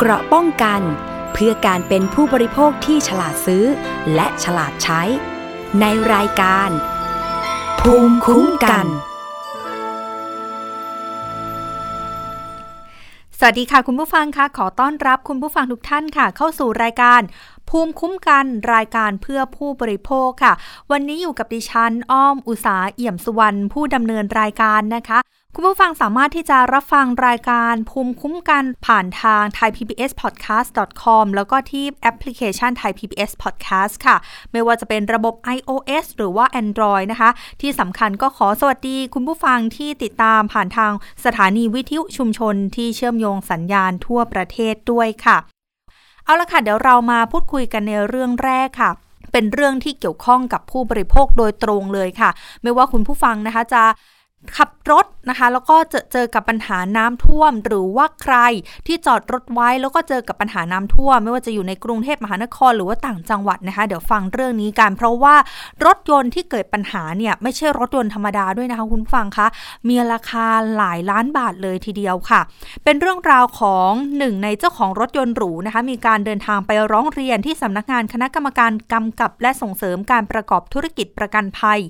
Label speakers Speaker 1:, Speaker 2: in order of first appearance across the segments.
Speaker 1: เกราะป้องกัน เพื่อการเป็นผู้บริโภคที่ฉลาดซื้อ และฉลาดใช้ ในรายการ ภูมิคุ้มกัน
Speaker 2: สวัสดีค่ะคุณผู้ฟังค่ะ ขอต้อนรับคุณผู้ฟังทุกท่านค่ะ เข้าสู่รายการภูมิคุ้มกันรายการเพื่อผู้บริโภคค่ะ วันนี้อยู่กับดิฉันอ้อมอุสาเอี่ยมสุวรรณผู้ดำเนินรายการนะคะ คุณผู้ฟังสามารถที่จะรับฟังรายการภูมิคุ้มกันผ่านทาง thaipbspodcast.com แล้วก็ที่แอปพลิเคชัน Thai PBS Podcast ค่ะ ไม่ว่าจะเป็นระบบ iOS หรือว่า Android นะคะ ที่สำคัญก็ขอสวัสดีคุณผู้ฟังที่ติดตามผ่านทางสถานีวิทยุชุมชนที่เชื่อมโยงสัญญาณทั่วประเทศด้วยค่ะ เอาละค่ะ เดี๋ยวเรามาพูดคุยกันในเรื่องแรกค่ะเป็นเรื่องที่เกี่ยวข้องกับผู้บริโภคโดยตรงเลยค่ะ ไม่ว่าคุณผู้ฟังนะคะจะ ขับรถนะคะ แล้วก็เจอเจอกับปัญหาน้ำท่วม หรือว่าใครที่จอดรถไว้แล้วก็เจอกับปัญหาน้ำท่วม ไม่ว่าจะอยู่ในกรุงเทพมหานครหรือว่าต่างจังหวัดนะคะ เดี๋ยวฟังเรื่องนี้กัน เพราะว่ารถยนต์ที่เกิดปัญหาเนี่ยไม่ใช่รถยนต์ธรรมดาด้วยนะคะคุณฟังคะมีราคาหลายล้านบาทเลยทีเดียวค่ะ เป็นเรื่องราวของหนึ่งในเจ้าของรถยนต์หรูนะคะ มีการเดินทางไปร้องเรียนที่สำนักงานคณะกรรมการกำกับ และส่งเสริมการประกอบธุรกิจประกันภัย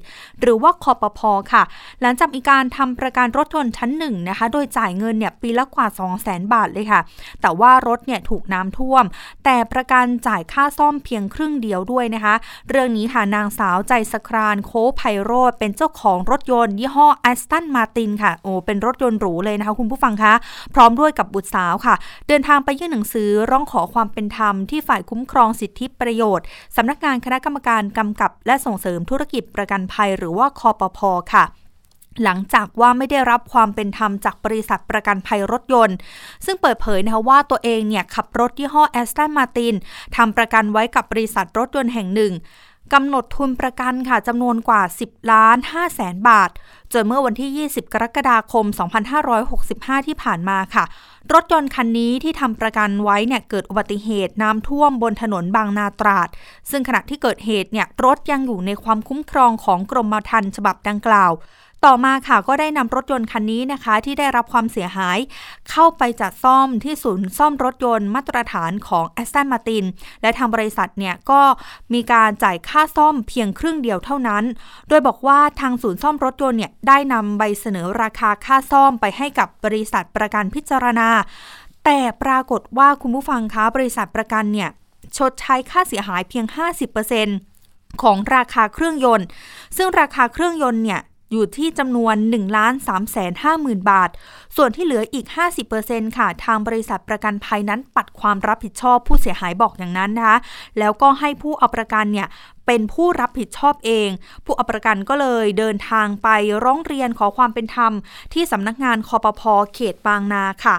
Speaker 2: หรือว่าคอปพอค่ะ หลังจากมีการทำประกันรถยนต์ชั้นหนึ่งนะคะ โดยจ่ายเงินเนี่ยปีละกว่า 2 0 0แสนบาทเลยค่ะ แต่ว่ารถเนี่ยถูกน้ำท่วม แต่ประกันจ่ายค่าซ่อมเพียงครึ่งเดียวด้วยนะคะ เรื่องนี้ค่ะนางสาวใจสครานโคไพโรดเป็นเจ้าของรถยนต์ ยี่ห้อแอสตันมาตินค่ะ โอ้เป็นรถยนต์หรูเลยนะคะ คุณผู้ฟังคะ พร้อมด้วยกับบุตรสาวค่ะ เดินทางไปยื่นหนังสือร้องขอความเป็นธรรมที่ฝ่ายคุ้มครองสิทธิประโยชน์สำนักงานคณะกรรมการกำกับ และส่งเสริมธุรกิจประกันภัยหรือว่าคอปพค่ะ หลังจากว่าไม่ได้รับความเป็นธรรมจากบริษัทประกันภัยรถยนต์ ซึ่งเปิดเผยนะคะว่าตัวเองเนี่ยขับรถยี่ห้อแอสตันมาตินทำประกันไว้กับบริษัทรถยนต์แห่งหนึ่งกำหนดทุนประกันค่ะจำนวนกว่า 10 ล้าน5แสนบาท จนเมื่อวันที่ 20 กรกฎาคม 2565 ที่ผ่านมาค่ะ รถยนต์คันนี้ที่ทำประกันไว้เนี่ยเกิดอุบัติเหตุน้ำท่วมบนถนนบางนาตราด ซึ่งขณะที่เกิดเหตุเนี่ยรถยังอยู่ในความคุ้มครองของกรมธรรม์ฉบับดังกล่าว ต่อมาค่ะก็ได้นำรถยนต์คันนี้นะคะ ที่ได้รับความเสียหาย เข้าไปจัดซ่อมที่ศูนย์ซ่อมรถยนต์มาตรฐานของแอสตันมาตินและทางบริษัทเนี่ยก็มีการจ่ายค่าซ่อมเพียงครึ่งเดียวเท่านั้น โดยบอกว่าทางศูนย์ซ่อมรถยนต์เนี่ยได้นำใบเสนอราคาค่าซ่อมไปให้กับบริษัทประกันพิจารณา แต่ปรากฏว่าคุณผู้ฟังคะบริษัทประกันเนี่ยชดใช้ค่าเสียหายเพียง 50%ของราคาเครื่องยนต์ ซึ่งราคาเครื่องยนต์เนี่ย อยู่ที่จำนวน1ล้าน3แสน5หมื่นบาท ส่วนที่เหลืออีก 50%ค่ะ ทางบริษัทประกันภัยนั้นปัดความรับผิดชอบผู้เสียหายบอกอย่างนั้นนะคะ แล้วก็ให้ผู้เอาประกันเนี่ยเป็นผู้รับผิดชอบเอง ผู้เอาประกันก็เลยเดินทางไปร้องเรียนขอความเป็นธรรม ที่สำนักงานคอปพอเขตบางนาค่ะ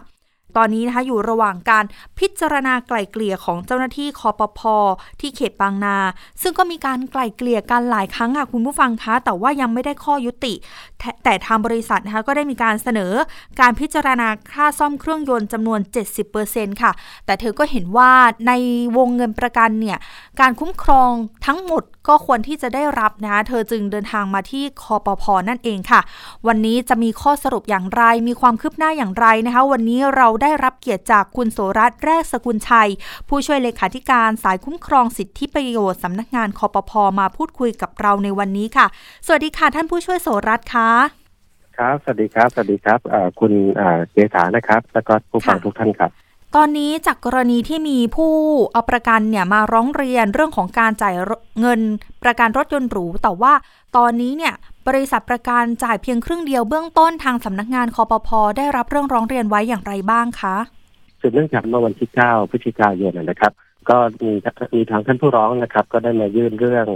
Speaker 2: ตอนนี้นะคะอยู่ระหว่างการพิจารณาไกล่เกลี่ยของเจ้าหน้าที่คอปพอที่เขตบางนา ซึ่งก็มีการไกล่เกลี่ยกันหลายครั้งค่ะคุณผู้ฟังคะ แต่ว่ายังไม่ได้ข้อยุติแต่แต่ทางบริษัทนะคะก็ได้มีการเสนอการพิจารณาค่าซ่อมเครื่องยนต์จำนวน 70%ค่ะ แต่เธอก็เห็นว่าในวงเงินประกันเนี่ยการคุ้มครองทั้งหมดก็ควรที่จะได้รับนะคะเธอจึงเดินทางมาที่คอปพอนั่นเองค่ะ วันนี้จะมีข้อสรุปอย่างไร มีความคืบหน้าอย่างไรนะคะ วันนี้เราได้รับเกียรติจากคุณโสรัตน์แรกสกุลชัย ผู้ช่วยเลขาธิการสายคุ้มครองสิทธิประโยชน์สำนักงานคอปพอมาพูดคุยกับเราในวันนี้ค่ะ สวัสดีค่ะท่านผู้ช่วยโสรัตน์คะ
Speaker 3: ครับ สวัสดีครับ สวัสดีครับคุณเจษานะครับ แล้วก็ผู้ฟังทุกท่านครับ
Speaker 2: ตอนนี้จากกรณีที่มีผู้เอาประกันเนี่ยมาร้องเรียนเรื่องของการจ่ายเงินประกันรถยนต์หรู แต่ว่าตอนนี้เนี่ย บริษัทประกันจ่ายเพียงครึ่งเดียวเบื้องต้นทางสำนักงานคอปพอได้รับเรื่องร้องเรียนไว้อย่างไรบ้างคะ
Speaker 3: สืบเนื่องจากเมื่อวันที่ 9 พฤศจิกายนนะครับ ก็มีมีทางท่านผู้ร้องนะครับ ก็ได้มายื่นเรื่อง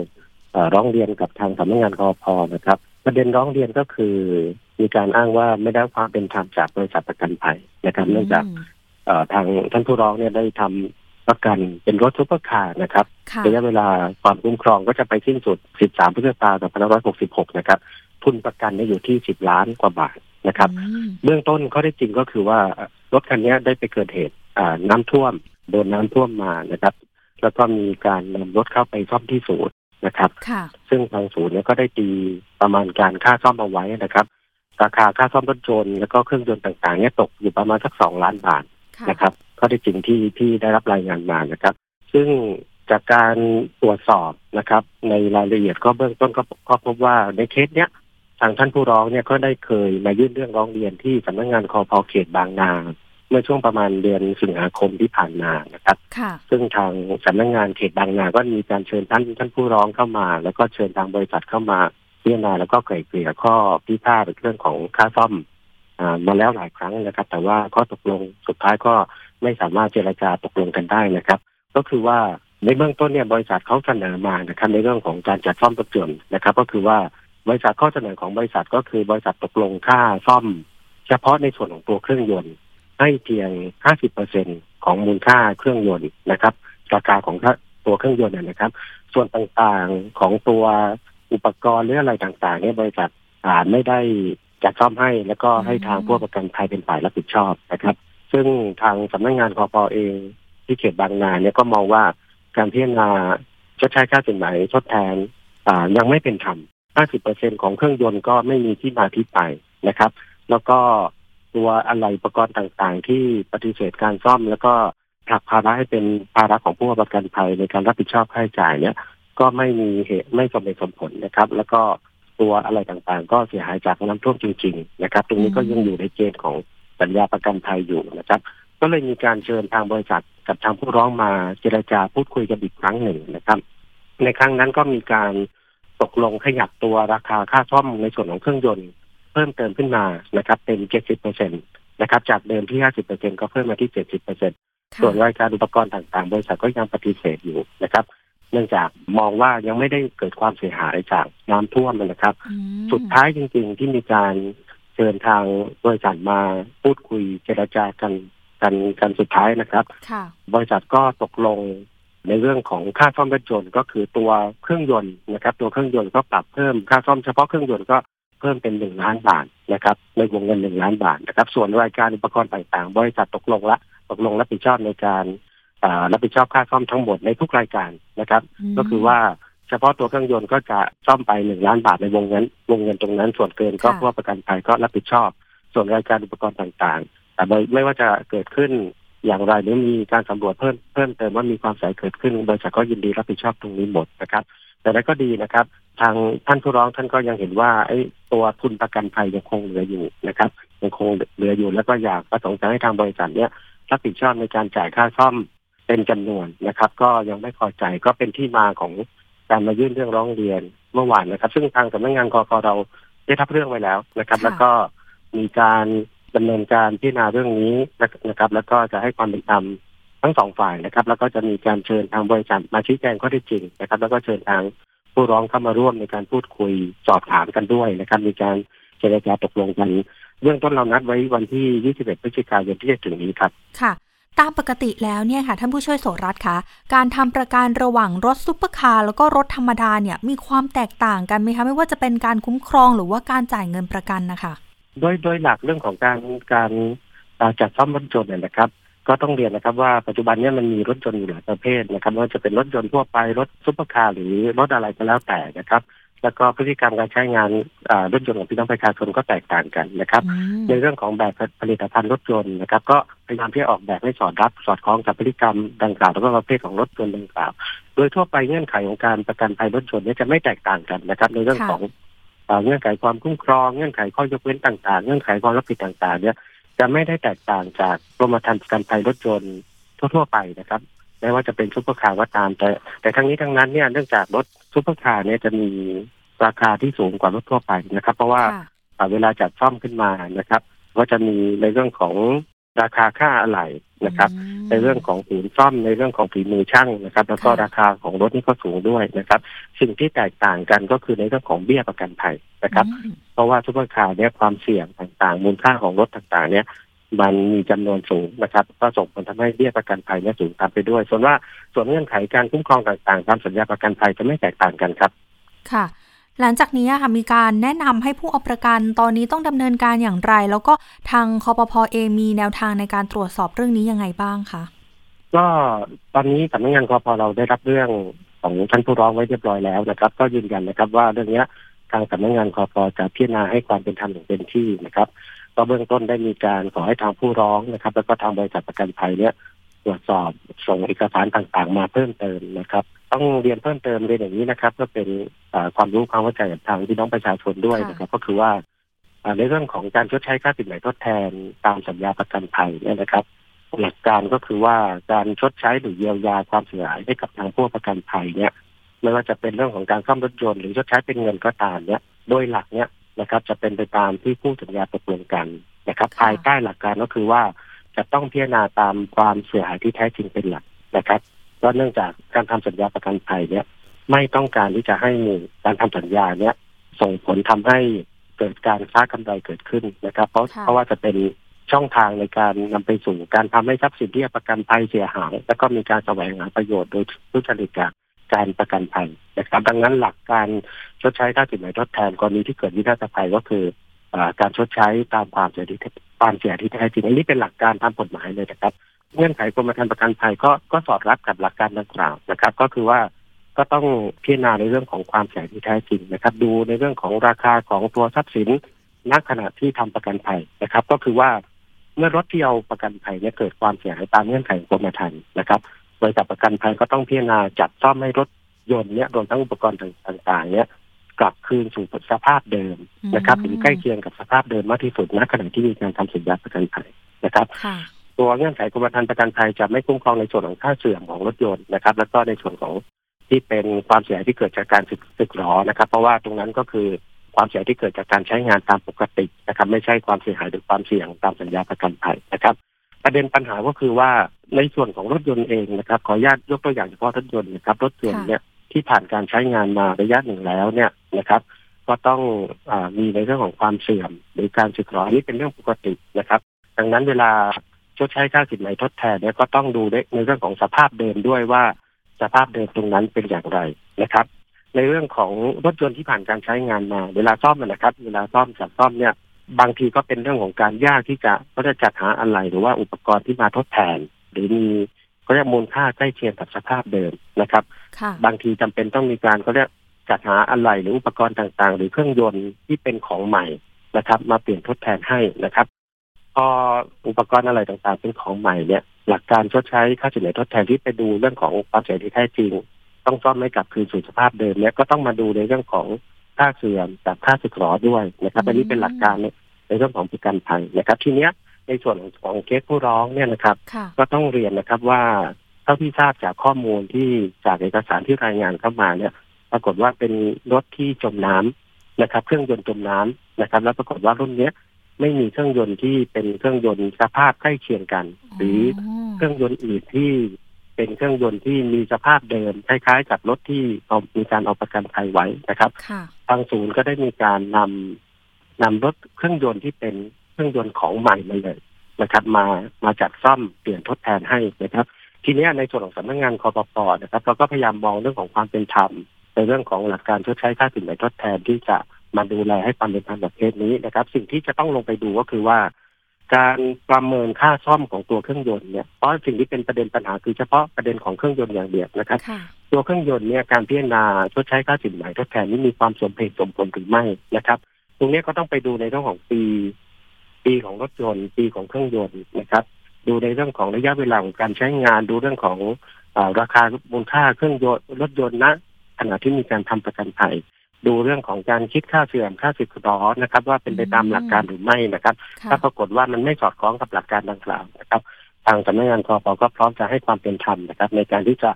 Speaker 3: ร้องเรียนกับทางสำนักงานคอพอนะครับ ประเด็นร้องเรียนก็คือ มีการอ้างว่าไม่ได้ความเป็นธรรมจากบริษัทประกันภัยนะครับ เนื่องจากทางท่านผู้ร้องเนี่ยได้ทำ ประกันเป็นรถซุปเปอร์คาร์นะครับระยะเวลาความคุ้มครองก็จะไปสิ้นสุด 13 พฤษภาคม 2566 นะครับ ทุนประกันเนี่ยอยู่ที่ 10 ล้านกว่าบาทนะครับ เบื้องต้นข้อเท็จจริงก็คือว่ารถคันนี้ได้ไปเกิดเหตุน้ำท่วม โดนน้ำท่วมมานะครับ แล้วก็มีการนำรถเข้าไปซ่อมที่ศูนย์นะครับ ซึ่งทางศูนย์เนี่ยก็ได้ตีประมาณการค่าซ่อมเอาไว้นะครับ ราคาค่าซ่อมรถยนต์แล้วก็เครื่องยนต์ต่างๆเนี่ยตกอยู่ประมาณสักสองล้านบาทนะครับ ข้อเท็จจริงที่ที่ได้รับรายงานมานะครับ ซึ่งจากการตรวจสอบนะครับ ในรายละเอียดก็เบื้องต้นก็ก็พบว่าในเคสเนี้ยทางท่านผู้ร้องเนี่ยก็ได้เคยมายื่นเรื่องร้องเรียนที่สำนักงานคอพอเขตบางนาเมื่อช่วงประมาณเดือนสิงหาคมที่ผ่านมานะครับ
Speaker 2: ค่ะ
Speaker 3: ซึ่งทางสำนักงานเขตบางนา ก็มีการเชิญท่านท่านผู้ร้องเข้ามา แล้วก็เชิญทางบริษัทเข้ามาพิจารณาแล้วก็ไกล่เกลี่ยข้อพิพาทเรื่องของค่าซ่อมอ่า มาแล้วหลายครั้งนะครับ แต่ว่าข้อตกลงสุดท้ายก็ไม่สามารถเจรจาตกลงกันได้นะครับ ก็คือว่าในเบื้องต้นเนี่ยบริษัทเขาเสนอมานะครับในเรื่องของการจัดซ่อมรถยนต์นะครับ ก็คือว่าบริษัทข้อเสนอของบริษัทก็คือบริษัทตกลงค่าซ่อม เฉพาะในส่วนของตัวเครื่องยนต์ ให้เพียง 50%ของมูลค่าเครื่องยนต์นะครับราคาของตัวเครื่องยนต์นะครับ ส่วนต่างๆของตัวอุปกรณ์หรืออะไรต่างๆเนี่ยบริษัทอ่าไม่ได้ จัดซ่อมให้ แล้วก็ให้ทางผู้ประกันภัยเป็นฝ่ายรับผิดชอบนะครับ ซึ่งทางสำนักงานคอพอเองที่เขตบางนาเนี่ยก็มองว่าการพิจารณาชดใช้ค่าสินไหมทดแทนอ่ายังไม่เป็นธรรม 50%ของเครื่องยนต์ก็ไม่มีที่มาที่ไปนะครับ แล้วก็ตัวอะไรอุปกรณ์ต่างๆ ที่ปฏิเสธการซ่อม แล้วก็ผลักภาระให้เป็นภาระของผู้ประกันภัยในการรับผิดชอบค่าใช้จ่ายเนี่ย ก็ไม่มีเหตุไม่สมเหตุสมผลนะครับ แล้วก็ ตัวอะไรต่างๆ ก็เสียหายจากน้ำท่วมจริง ๆ นะครับ ตรงนี้ก็ยังอยู่ในเกณฑ์ของสัญญาประกันภัยอยู่นะครับ ก็เลยมีการเชิญทางบริษัทกับทางผู้ร้องมาเจรจาพูดคุยกันอีกครั้งหนึ่งนะครับ ในครั้งนั้นก็มีการตกลงขยับตัวราคาค่าซ่อมในส่วนของเครื่องยนต์ เพิ่มเติมขึ้นมานะครับ เป็น70เปอร์เซ็นตนะครับจากเดิมที่ 50เปอร์เซ็นก็เพิ่มมาที่ 70เปอร์เซ็นส่วนรายการอุปกรณ์ต่างๆ บริษัทก็ยังปฏิเสธอยู่นะครับ เนื่องจากมองว่ายังไม่ได้เกิดความเสียหายจากน้ำท่วมนะครับ
Speaker 2: อืม
Speaker 3: สุดท้ายจริง ๆ ที่มีการเชิญทางบริษัทมาพูดคุยเจรจากันกันกันสุดท้ายนะครับ
Speaker 2: ค่ะ
Speaker 3: บริษัทก็ตกลงในเรื่องของค่าซ่อมรถยนต์ก็คือตัวเครื่องยนต์นะครับ ตัวเครื่องยนต์ก็ปรับเพิ่มค่าซ่อมเฉพาะเครื่องยนต์ก็เพิ่มเป็นหนึ่งล้านบาทนะครับในวงเงินหนึ่งล้านบาทนะครับ ส่วนรายการอุปกรณ์ต่างๆ บริษัทตกลงละตกลงรับผิดชอบในการอ่า รับผิดชอบค่าซ่อมทั้งหมดในทุกรายการนะครับ
Speaker 2: อืม
Speaker 3: ก็คือว่าเฉพาะตัวเครื่องยนต์ก็จะซ่อมไปหนึ่งล้านบาทในวงเงินวงเงินตรงนั้น ส่วนเกินก็
Speaker 2: ค่ะ
Speaker 3: ผู้ประกันภัยก็รับผิดชอบ ส่วนรายการอุปกรณ์ต่างๆ แต่ไม่ว่าจะเกิดขึ้นอย่างไรหรือมีการสำรวจเพิ่มเพิ่มเติมว่ามีความเสียหายเกิดขึ้นบริษัทก็ยินดีรับผิดชอบตรงนี้หมดนะครับ แต่นั้นก็ดีนะครับ ทางท่านผู้ร้องท่านก็ยังเห็นว่าไอ้ตัวทุนประกันภัยยังคงเหลืออยู่นะครับยังคงเหลืออยู่แล้วก็อยากประสงค์จะให้ทางบริษัทเนี้ยรับผิดชอบในการจ่ายค่าซ่อม เป็นจำนวนนะครับ ก็ยังไม่พอใจก็เป็นที่มาของการมายื่นเรื่องร้องเรียนเมื่อวานนะครับ ซึ่งทางสำนักงานกกเราได้รับเรื่องไว้แล้วนะครับ
Speaker 2: ค่ะ
Speaker 3: แล้วก็มีการดำเนินการพิจารณาเรื่องนี้นะครับ แล้วก็จะให้ความเป็นธรรมทั้งสองฝ่ายนะครับ แล้วก็จะมีการเชิญทางบริษัทมาชี้แจงข้อเท็จจริงนะครับ แล้วก็เชิญทางผู้ร้องเข้ามาร่วมในการพูดคุยสอบถามกันด้วยนะครับ มีการเจรจาตกลงกันเบื้องต้นเรานัดไว้วันที่ 21 พฤศจิกายนที่จะถึงนี้ครับ
Speaker 2: ค่ะ ตามปกติแล้วเนี่ยค่ะท่านผู้ช่วยโสรัตน์คะการทำประกันระหว่างรถซุปเปอร์คาร์แล้วก็รถธรรมดาเนี่ยมีความแตกต่างกันไหมคะไม่ว่าจะเป็นการคุ้มครองหรือว่าการจ่ายเงินประกันนะคะ
Speaker 3: โดยโดยหลักเรื่องของการการจัดซ่อมรถยนต์เนี่ยนะครับ ก็ต้องเรียนนะครับว่าปัจจุบันเนี้มันมีรถยนต์อยู่หลายประเภทนะครับไม่ว่าจะเป็นรถยนต์ทั่วไปรถซุปเปอร์คาร์หรือรถอะไรก็แล้วแต่นะครับ แล้วก็พฤติกรรมการใช้งานอ่ารถยนต์ของพี่น้องประชาชนก็แตกต่างกันนะครับ
Speaker 2: อืม
Speaker 3: ในเรื่องของแบบผลิตภัณฑ์รถยนต์นะครับ ก็พยายามที่จะออกแบบให้สอดรับ สอดคล้องกับพฤติกรรมดังกล่าวแล้วก็ประเภทของรถยนต์ดังกล่าวโดยทั่วไปเงื่อนไขของการประกันภัยรถยนต์เนี่ยจะไม่แตกต่างกันนะครับ ในเรื่อง
Speaker 2: ค่ะ
Speaker 3: ของเอ่อเงื่อนไขความคุ้มครองเงื่อนไขข้อยกเว้นต่างๆ เงื่อนไขความรับผิดต่างๆ เนี่ยจะไม่ได้แตกต่างจากกรมธรรม์ประกันภัยรถยนต์ทั่วๆไปนะครับ ไม่ว่าจะเป็นซุปเปอร์คาร์ก็ตาม แต่ แต่ทั้งนี้ทั้งนั้นเนี่ยเนื่องจากรถซุปเปอร์คาร์เนี่ยจะมีราคาที่สูงกว่ารถทั่วไปนะครับ เพราะว่า
Speaker 2: ค่ะ
Speaker 3: อ่าเวลาจัดซ่อมขึ้นมานะครับ ก็จะมีในเรื่องของราคาค่าอะไหล่นะครับ
Speaker 2: อืม
Speaker 3: ในเรื่องของศูนย์ซ่อมในเรื่องของฝีมือช่างนะครับ แล้วก็
Speaker 2: ค่ะ
Speaker 3: ราคาของรถนี่ก็สูงด้วยนะครับ สิ่งที่แตกต่างกันก็คือในเรื่องของเบี้ยประกันภัยนะครับ
Speaker 2: อืม
Speaker 3: เพราะว่าซุปเปอร์คาร์เนี่ยความเสี่ยงต่างๆ มูลค่าของรถต่างๆ เนี่ย มันมีจำนวนสูงนะครับ ก็ส่งผลทำให้เบี้ยประกันภัยเนี่ยสูงตามไปด้วย ส่วนว่าส่วนเงื่อนไขการคุ้มครองต่างๆ ตามสัญญาประกันภัยจะไม่แตกต่างกันครับ
Speaker 2: ค่ะ หลังจากนี้อะค่ะมีการแนะนำให้ผู้เอาประกันตอนนี้ต้องดำเนินการอย่างไร แล้วก็ทางคอปพอเองมีแนวทางในการตรวจสอบเรื่องนี้ยังไงบ้างคะ
Speaker 3: ก็ตอนนี้สำนักงานคอพอเราได้รับเรื่องของท่านผู้ร้องไว้เรียบร้อยแล้วนะครับ ก็ยืนยันนะครับว่าเรื่องเนี้ยทางสำนักงานคอพอจะพิจารณาให้ความเป็นธรรมอย่างเต็มที่นะครับ ก็เบื้องต้นได้มีการขอให้ทางผู้ร้องนะครับ แล้วก็ทางบริษัทประกันภัยเนี่ยตรวจสอบส่งเอกสารต่างๆ มาเพิ่มเติมนะครับ ต้องเรียนเพิ่มเติมเรียนอย่างนี้นะครับก็เป็นความรู้ความเข้าใจกับทางพี่น้องประชาชนด้วยนะครับ ก็คือว่าในเรื่องของการชดใช้ค่าสินไหมทดแทนตามสัญญาประกันภัยเนี่ยนะครับหลักการก็คือว่าการชดใช้หรือเยียวยาความเสียหายให้กับทางผู้ประกันภัยเนี่ยไม่ว่าจะเป็นเรื่องของการซ่อมรถยนต์หรือชดใช้เป็นเงินก็ตามเนี่ยโดยหลักเนี่ย นะครับ จะเป็นไปตามที่ผู้สัญญาตกลงกันนะครับ ภายใต้หลักการก็คือว่าจะต้องพิจารณาตามความเสียหายที่แท้จริงเป็นหลักนะครับเพราะเนื่องจากการทำสัญญาประกันภัยเนี่ย ไม่ต้องการที่จะให้การทำสัญญาเนี่ย ส่งผลทำให้เกิดการค้ากำไรเกิดขึ้นนะครับ เพราะเพราะว่าจะเป็นช่องทางในการนำไปสู่การทำให้ทรัพย์สินที่ประกันภัยเสียหาย แล้วก็มีการแสวงหาประโยชน์โดยทุจริตการ การประกันภัยนะครับดังนั้นหลักการชดใช้ค่าสินไหมทดแทนกรณีที่เกิดวินาศภัยก็คือการชดใช้ตามความเสียที่ความเสียที่แท้จริงอันนี้เป็นหลักการตามกฎหมายเลยนะครับเงื่อนไขกรมธรรม์ประกันภัยก็ก็สอดรับกับหลักการดังกล่าวนะครับ ก็คือว่าก็ต้องพิจารณาในเรื่องของความเสียที่แท้จริงนะครับ ดูในเรื่องของราคาของตัวทรัพย์สินณขณะที่ทำประกันภัยนะครับ ก็คือว่าเมื่อรถที่เอาประกันภัยเนี่ยเกิดความเสียหายตามเงื่อนไขกรมธรรม์นะครับ บริษัทประกันภัยก็ต้องพิจารณาจัดซ่อมให้รถยนต์เนี่ยรวมทั้งอุปกรณ์ต่างๆ เนี่ยกลับคืนสู่สภาพเดิมนะครับหรือใกล้เคียงกับสภาพเดิมมากที่สุดณขณะที่มีการทำสัญญาประกันภัยนะครับตัวเงื่อนไขกรมธรรม์ประกันภัยจะไม่คุ้มครองในส่วนของค่าเสื่อมของรถยนต์นะครับ แล้วก็ในส่วนของที่เป็นความเสียหายที่เกิดจากการสึกหรอนะครับ เพราะว่าตรงนั้นก็คือความเสียหายที่เกิดจากการใช้งานตามปกตินะครับ ไม่ใช่ความเสียหายหรือความเสี่ยงตามสัญญาประกันภัยนะครับ ประเด็นปัญหาก็คือว่าในส่วนของรถยนต์เองนะครับ ขออนุญาตยกตัวอย่างเฉพาะรถยนต์นะครับ รถยนต์เนี่ยที่ผ่านการใช้งานมาระยะหนึ่งแล้วเนี่ยนะครับ ก็ต้องอมีในเรื่องของความเสื่อมหรือการสึกหรอนี่เป็นเรื่องปกตินะครับ ดังนั้นเวลาชดใช้ค่าสินไหมทดแทนเนี่ยก็ต้องดูในเรื่องของสภาพเดิมด้วยว่าสภาพเดิมตรงนั้นเป็นอย่างไรนะครับ ในเรื่องของรถยนต์ที่ผ่านการใช้งานมา เวลาซ่อมนะครับ เวลาซ่อมจัดซ่อมเนี่ย บางทีก็เป็นเรื่องของการยากที่จะก็จะจัดหาอะไรหรือว่าอุปกรณ์ที่มาทดแทน หรือมีก็จะมูลค่าใกล้เคียงกับสภาพเดิมนะครับ บางทีจำเป็นต้องมีการก็เรียกจัดหาอะไรหรืออุปกรณ์ต่างๆ หรือเครื่องยนต์ที่เป็นของใหม่นะครับ มาเปลี่ยนทดแทนให้นะครับ พออุปกรณ์อะไรต่างๆ เป็นของใหม่เนี่ย หลักการชดใช้ค่าเสียหายทดแทนที่ไปดูเรื่องของความเสียหายที่แท้จริง ต้องซ่อมให้กลับคืนสู่สภาพเดิมเนี่ยก็ต้องมาดูในเรื่องของค่าเสื่อมกับค่าสึกหรอด้วยนะครับอันนี้เป็นหลักการ ในเรื่องของประกันภัยนะครับ ทีเนี้ยในส่วนของเคสผู้ร้องเนี่ยนะครับ ก็ต้องเรียนนะครับว่าเท่าที่ทราบจากข้อมูลที่จากเอกสารที่รายงานเข้ามาเนี่ย ปรากฏว่าเป็นรถที่จมน้ำนะครับ เครื่องยนต์จมน้ำนะครับ แล้วปรากฏว่ารุ่นเนี้ยไม่มีเครื่องยนต์ที่เป็นเครื่องยนต์สภาพใกล้เคียงกัน หรือเครื่องยนต์อื่นที่เป็นเครื่องยนต์ที่มีสภาพเดิมคล้ายๆ กับรถที่เอามีการเอาประกันภัยไว้นะครับ ทางศูนย์ก็ได้มีการนำ นำรถเครื่องยนต์ที่เป็นเครื่องยนต์ของใหม่มาเลยนะครับ มามาจัดซ่อมเปลี่ยนทดแทนให้นะครับ ทีนี้ในส่วนของสำนักงงานคอปปนะครับเราก็พยายามมองเรื่องของความเป็นธรรมในเรื่องของหลักการชดใช้ค่าสินไหมทดแทนที่จะมาดูแลให้ความเป็นธรรมกับเคสนี้นะครับ สิ่งที่จะต้องลงไปดูก็คือว่า การประเมินค่าซ่อมของตัวเครื่องยนต์เนี่ยเพราะสิ่งที่เป็นประเด็นปัญหาคือเฉพาะประเด็นของเครื่องยนต์อย่างเดียวนะครับ ตัวเครื่องยนต์เนี่ยการพิจารณาชดใช้ค่าสินไหมทดแทนนี้มีความสมเหตุสมผลหรือไม่นะครับต รงนี้ก็ต้องไปดูในเรื่องของปี ปีของรถยนต์ปีของเครื่องยนต์นะครับ ดูในเรื่องของระยะเวลาของการใช้งานดูเรื่องของอราคามูลค่าเครื่องยนต์รถยนต์นะขณะที่มีการทำประกันภัยดูเรื่องของการคิดค่าเสื่อมค่าสิทธิ์ร้อนะครับ ว่าเป็นไปตามหลักการหรือไม่นะครับ ถ้าปรากฏว่ามันไม่สอดคล้องกับหลักการดังกล่าวนะครับ ทางสำนักงานคอปก็พร้อมจะให้ความเป็นธรรมนะครับ ในการที่จะ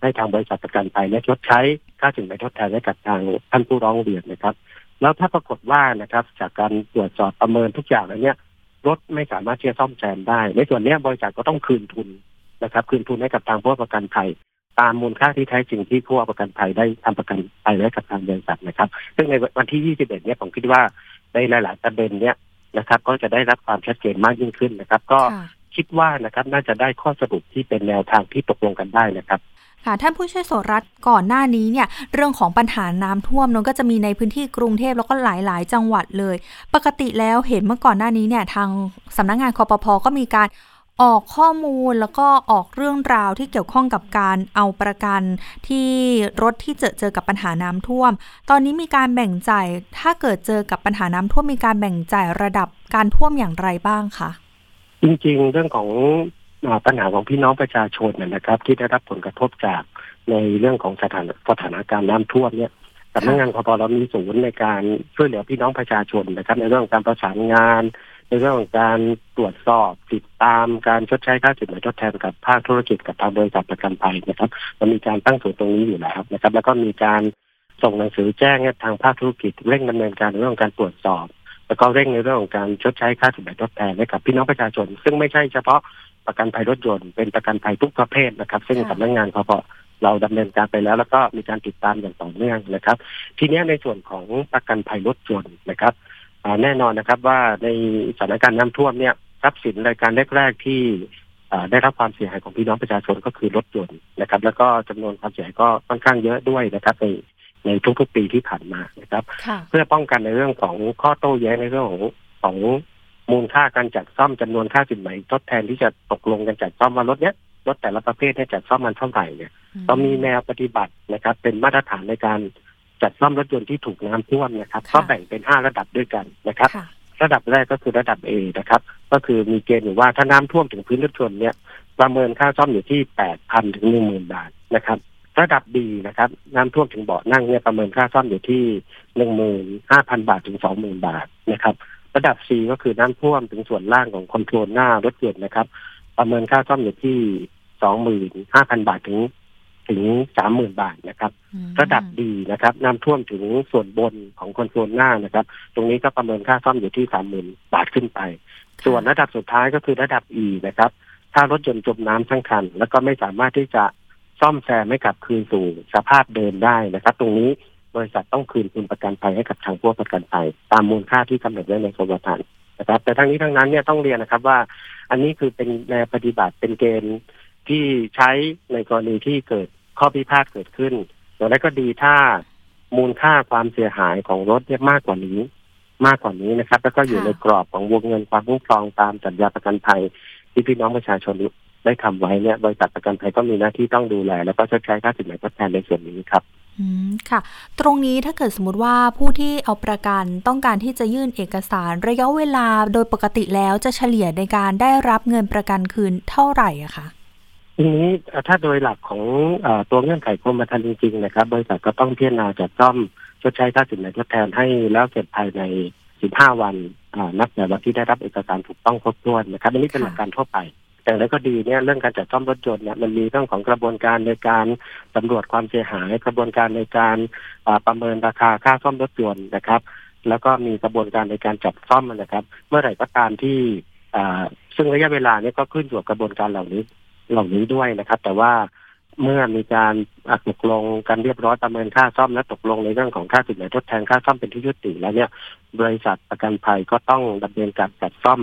Speaker 3: ให้ทางบริษัทประกันภัยและชดใช้ค่าสินไหมทดแทนให้กับทางท่านผู้ร้องเรียนนะครับ แล้วถ้าปรากฏว่านะครับ จากการตรวจสอบประเมินทุกอย่างแล้วเนี่ยรถไม่สามารถที่จะซ่อมแซมได้ ในส่วนนี้บริษัทก็ต้องคืนทุนนะครับ คืนทุนให้กับทางผู้ประกันภัยตามมูลค่าที่แท้จริงที่ผู้ประกันภัยได้ทำประกันภัยไว้กับทางบริษัทนะครับ ซึ่งในวันที่ 21 เนี่ยผมคิดว่าในหลาย ๆ ประเด็นเนี่ยนะครับ ก็จะได้รับความชัดเจนมากยิ่งขึ้นนะครับ ก็คิดว่านะครับน่าจะได้ข้อสรุปที่เป็นแนวทางที่ตกลงกันได้นะครับ
Speaker 2: ค่ะท่านผู้ช่วยโสรัตก่อนหน้านี้เนี่ยเรื่องของปัญหาน้ำท่วมนั้นก็จะมีในพื้นที่กรุงเทพแล้วก็หลาย ๆ จังหวัดเลย ปกติแล้วเห็นเมื่อก่อนหน้านี้เนี่ยทางสำนักงงานคอปพอก็มีการออกข้อมูลแล้วก็ออกเรื่องราวที่เกี่ยวข้องกับการเอาประกันที่รถที่เจอเจอกับปัญหาน้ำท่วม ตอนนี้มีการแบ่งจ่ายถ้าเกิดเจอกับปัญหาน้ำท่วมมีการแบ่งจ่ายระดับการท่วมอย่างไรบ้างคะ
Speaker 3: จริงๆ เรื่องของ ปัญหาของพี่น้องประชาชนนะครับ ที่ได้รับผลกระทบจากในเรื่องของสถานสถานการณ์น้ำท่วมเนี่ยสำนักงานคอพเรามีศูนย์ในการช่วยเหลือพี่น้องประชาชนนะครับ ในเรื่องของการประสานงาน ในเรื่องของการตรวจสอบติดตามการชดใช้ค่าสินไหมทดแทนกับภาคธุรกิจกับทางบริษัทประกันภัยนะครับมันมีการตั้งศูนย์ตรงนี้อยู่แล้วนะครับ แล้วก็มีการส่งหนังสือแจ้งทางภาคธุรกิจเร่งดำเนินการในเรื่องของการตรวจสอบ แล้วก็เร่งในเรื่องของการชดใช้ค่าสินไหมทดแทนให้กับพี่น้องประชาชน ซึ่งไม่ใช่เฉพาะ ประกันภัยรถยนต์เป็นประกันภัยทุกประเภทนะครับ ซึ่งสำนักงานคอพเราดำเนินการไปแล้ว แล้วก็มีการติดตามอย่างต่อเนื่องนะครับ ทีนี้ในส่วนของประกันภัยรถยนต์นะครับแน่นอนนะครับว่าในสถานการณ์น้ำท่วมเนี่ยทรัพย์สินรายการแรก ๆ ที่ได้รับความเสียหายของพี่น้องประชาชนก็คือรถยนต์นะครับ แล้วก็จำนวนความเสียหายก็ค่อนข้างเยอะด้วยนะครับในในทุกๆปีที่ผ่านมานะครับ เพื่อป้องกันในเรื่องของข้อโต้แย้งในเรื่องของของ มูลค่าการจัดซ่อมจำนวนค่าสินไหมทดแทนที่จะตกลงกันจัดซ่อมว่ารถเนี้ยรถแต่ละประเภทเนี่ยจัดซ่อมมันเท่าไหร่เนี่ยก็มีแนวปฏิบัตินะครับ เป็นมาตรฐานในการจัดซ่อมรถยนต์ที่ถูกน้ำท่วมนะครับก็แบ่งเป็นห้าระดับด้วยกันนะครับ ระดับแรกก็คือระดับ A นะครับ ก็คือมีเกณฑ์อยู่ว่าถ้าน้ำท่วมถึงพื้นรถยนต์เนี่ยประเมินค่าซ่อมอยู่ที่แปดพันถึงหนึ่งหมื่นบาทนะครับระดับ B นะครับ น้ำท่วมถึงเบาะนั่งเนี่ยประเมินค่าซ่อมอยู่ที่หนึ่งหมื่นห้าพันบาทถึงสองหมื่นบาทนะครับ ระดับ C ก็คือน้ำท่วมถึงส่วนล่างของคอนโทรลหน้ารถยนต์นะครับ ประเมินค่าซ่อมอยู่ที่สองหมื่นห้าพันบาทถึงถึงสามหมื่นบาทนะครับ ระดับดีนะครับ น้ำท่วมถึงส่วนบนของคอนโซลหน้านะครับ ตรงนี้ก็ประเมินค่าซ่อมอยู่ที่สามหมื่นบาทขึ้นไป ส่วนระดับสุดท้ายก็คือระดับ E นะครับ ถ้ารถยนต์จมน้ำทั้งคัน แล้วก็ไม่สามารถที่จะซ่อมแซมให้กลับคืนสู่สภาพเดิมได้นะครับ ตรงนี้ บริษัทต้องคืนทุนประกันภัยให้กับทางผู้ประกันภัยตามมูลค่าที่กำหนดไว้ในกรมธรรม์นะครับ แต่ทั้งนี้ทั้งนั้นเนี่ยต้องเรียนนะครับว่า อันนี้คือเป็นแนวปฏิบัติเป็นเกณฑ์ที่ใช้ในกรณีที่เกิดข้อพิพาทเกิดขึ้นอย่างไรก็ดีถ้ามูลค่าความเสียหายของรถเนี่ยมากกว่านี้มากกว่านี้นะครับ แล้วก็อยู่ในกรอบของวงเงินความคุ้มครองตามสัญญาประกันภัยที่พี่น้องประชาชนได้ทำไว้เนี่ยบริษัทประกันภัยก็มีหน้าที่ต้องดูแล แล้วก็ชดใช้ค่าสินไหมทดแทนในส่วนนี้ครับ
Speaker 2: ค่ะ ตรงนี้ถ้าเกิดสมมติว่าผู้ที่เอาประกันต้องการที่จะยื่นเอกสารระยะเวลาโดยปกติแล้วจะเฉลี่ยในการได้รับเงินประกันคืนเท่าไหร่อะคะ
Speaker 3: ทีนี้ถ้าโดยหลักของอตัวเงื่อนไขกรมธรรม์จริงๆนะครับบริษัทก็ต้องพิจารณาจัดซ่อมชดใช้ค่าสินไหมทดแทนให้แล้วเสร็จภายใน 15 วันนับแต่วันที่ได้รับเอกสารถูกต้องครบถ้วนนะครับอันนี้เป็นหลักการทั่วไป แต่แล้วก็ดีเนี่ยเรื่องการจัดซ่อมรถยนต์เนี่ยมันมีเรื่องของกระบวนการในการสำรวจความเสียหายกระบวนการในการประเมินราคาค่าซ่อมรถยนต์นะครับ แล้วก็มีกระบวนการในการจัดซ่อมนะครับ เมื่อไหร่ก็ตามที่ซึ่งระยะเวลาเนี้ก็ขึ้นอยู่กับกระบวนการเหล่านี้เหล่านี้ด้วยนะครับ แต่ว่าเมื่อมีการตกลงกันเรียบร้อยประเมินค่าซ่อมและตกลงในเรื่องของค่าสินไหมทดแทนค่าซ่อมเป็นที่ยุติแล้วเนี่ย บริษัทประกันภัยก็ต้องดำเนินการจัดซ่อม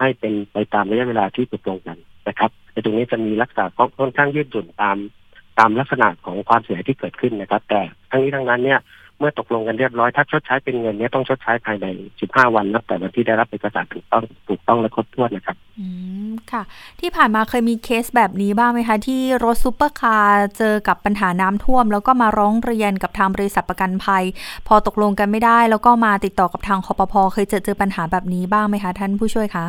Speaker 3: ให้เป็นไปตามระยะเวลาที่ตกลงกันนะครับในตรงนี้จะมีลักษณะค่อนข้างยืดหยุ่นตามตามลักษณะของความเสียหายที่เกิดขึ้นนะครับ แต่ทั้งนี้ทั้งนั้นเนี่ยเมื่อตกลงกันเรียบร้อยถ้าชดใช้เป็นเงินเนี้ต้องชดใช้ภายใน 15 วันนับแต่วันที่ได้รับเอกสารถูกต้องถูกต้องและครบถ้วนนะครับ
Speaker 2: อืมค่ะ ที่ผ่านมาเคยมีเคสแบบนี้บ้างไหมคะ ที่รถซูเปอร์คาร์เจอกับปัญหาน้ำท่วม แล้วก็มาร้องเรียนกับทางบริษัทประกันภัย พอตกลงกันไม่ได้ แล้วก็มาติดต่อกับทางคอปพอเคยเจอเจอปัญหาแบบนี้บ้างไหมคะ ท่านผู้ช่วยคะ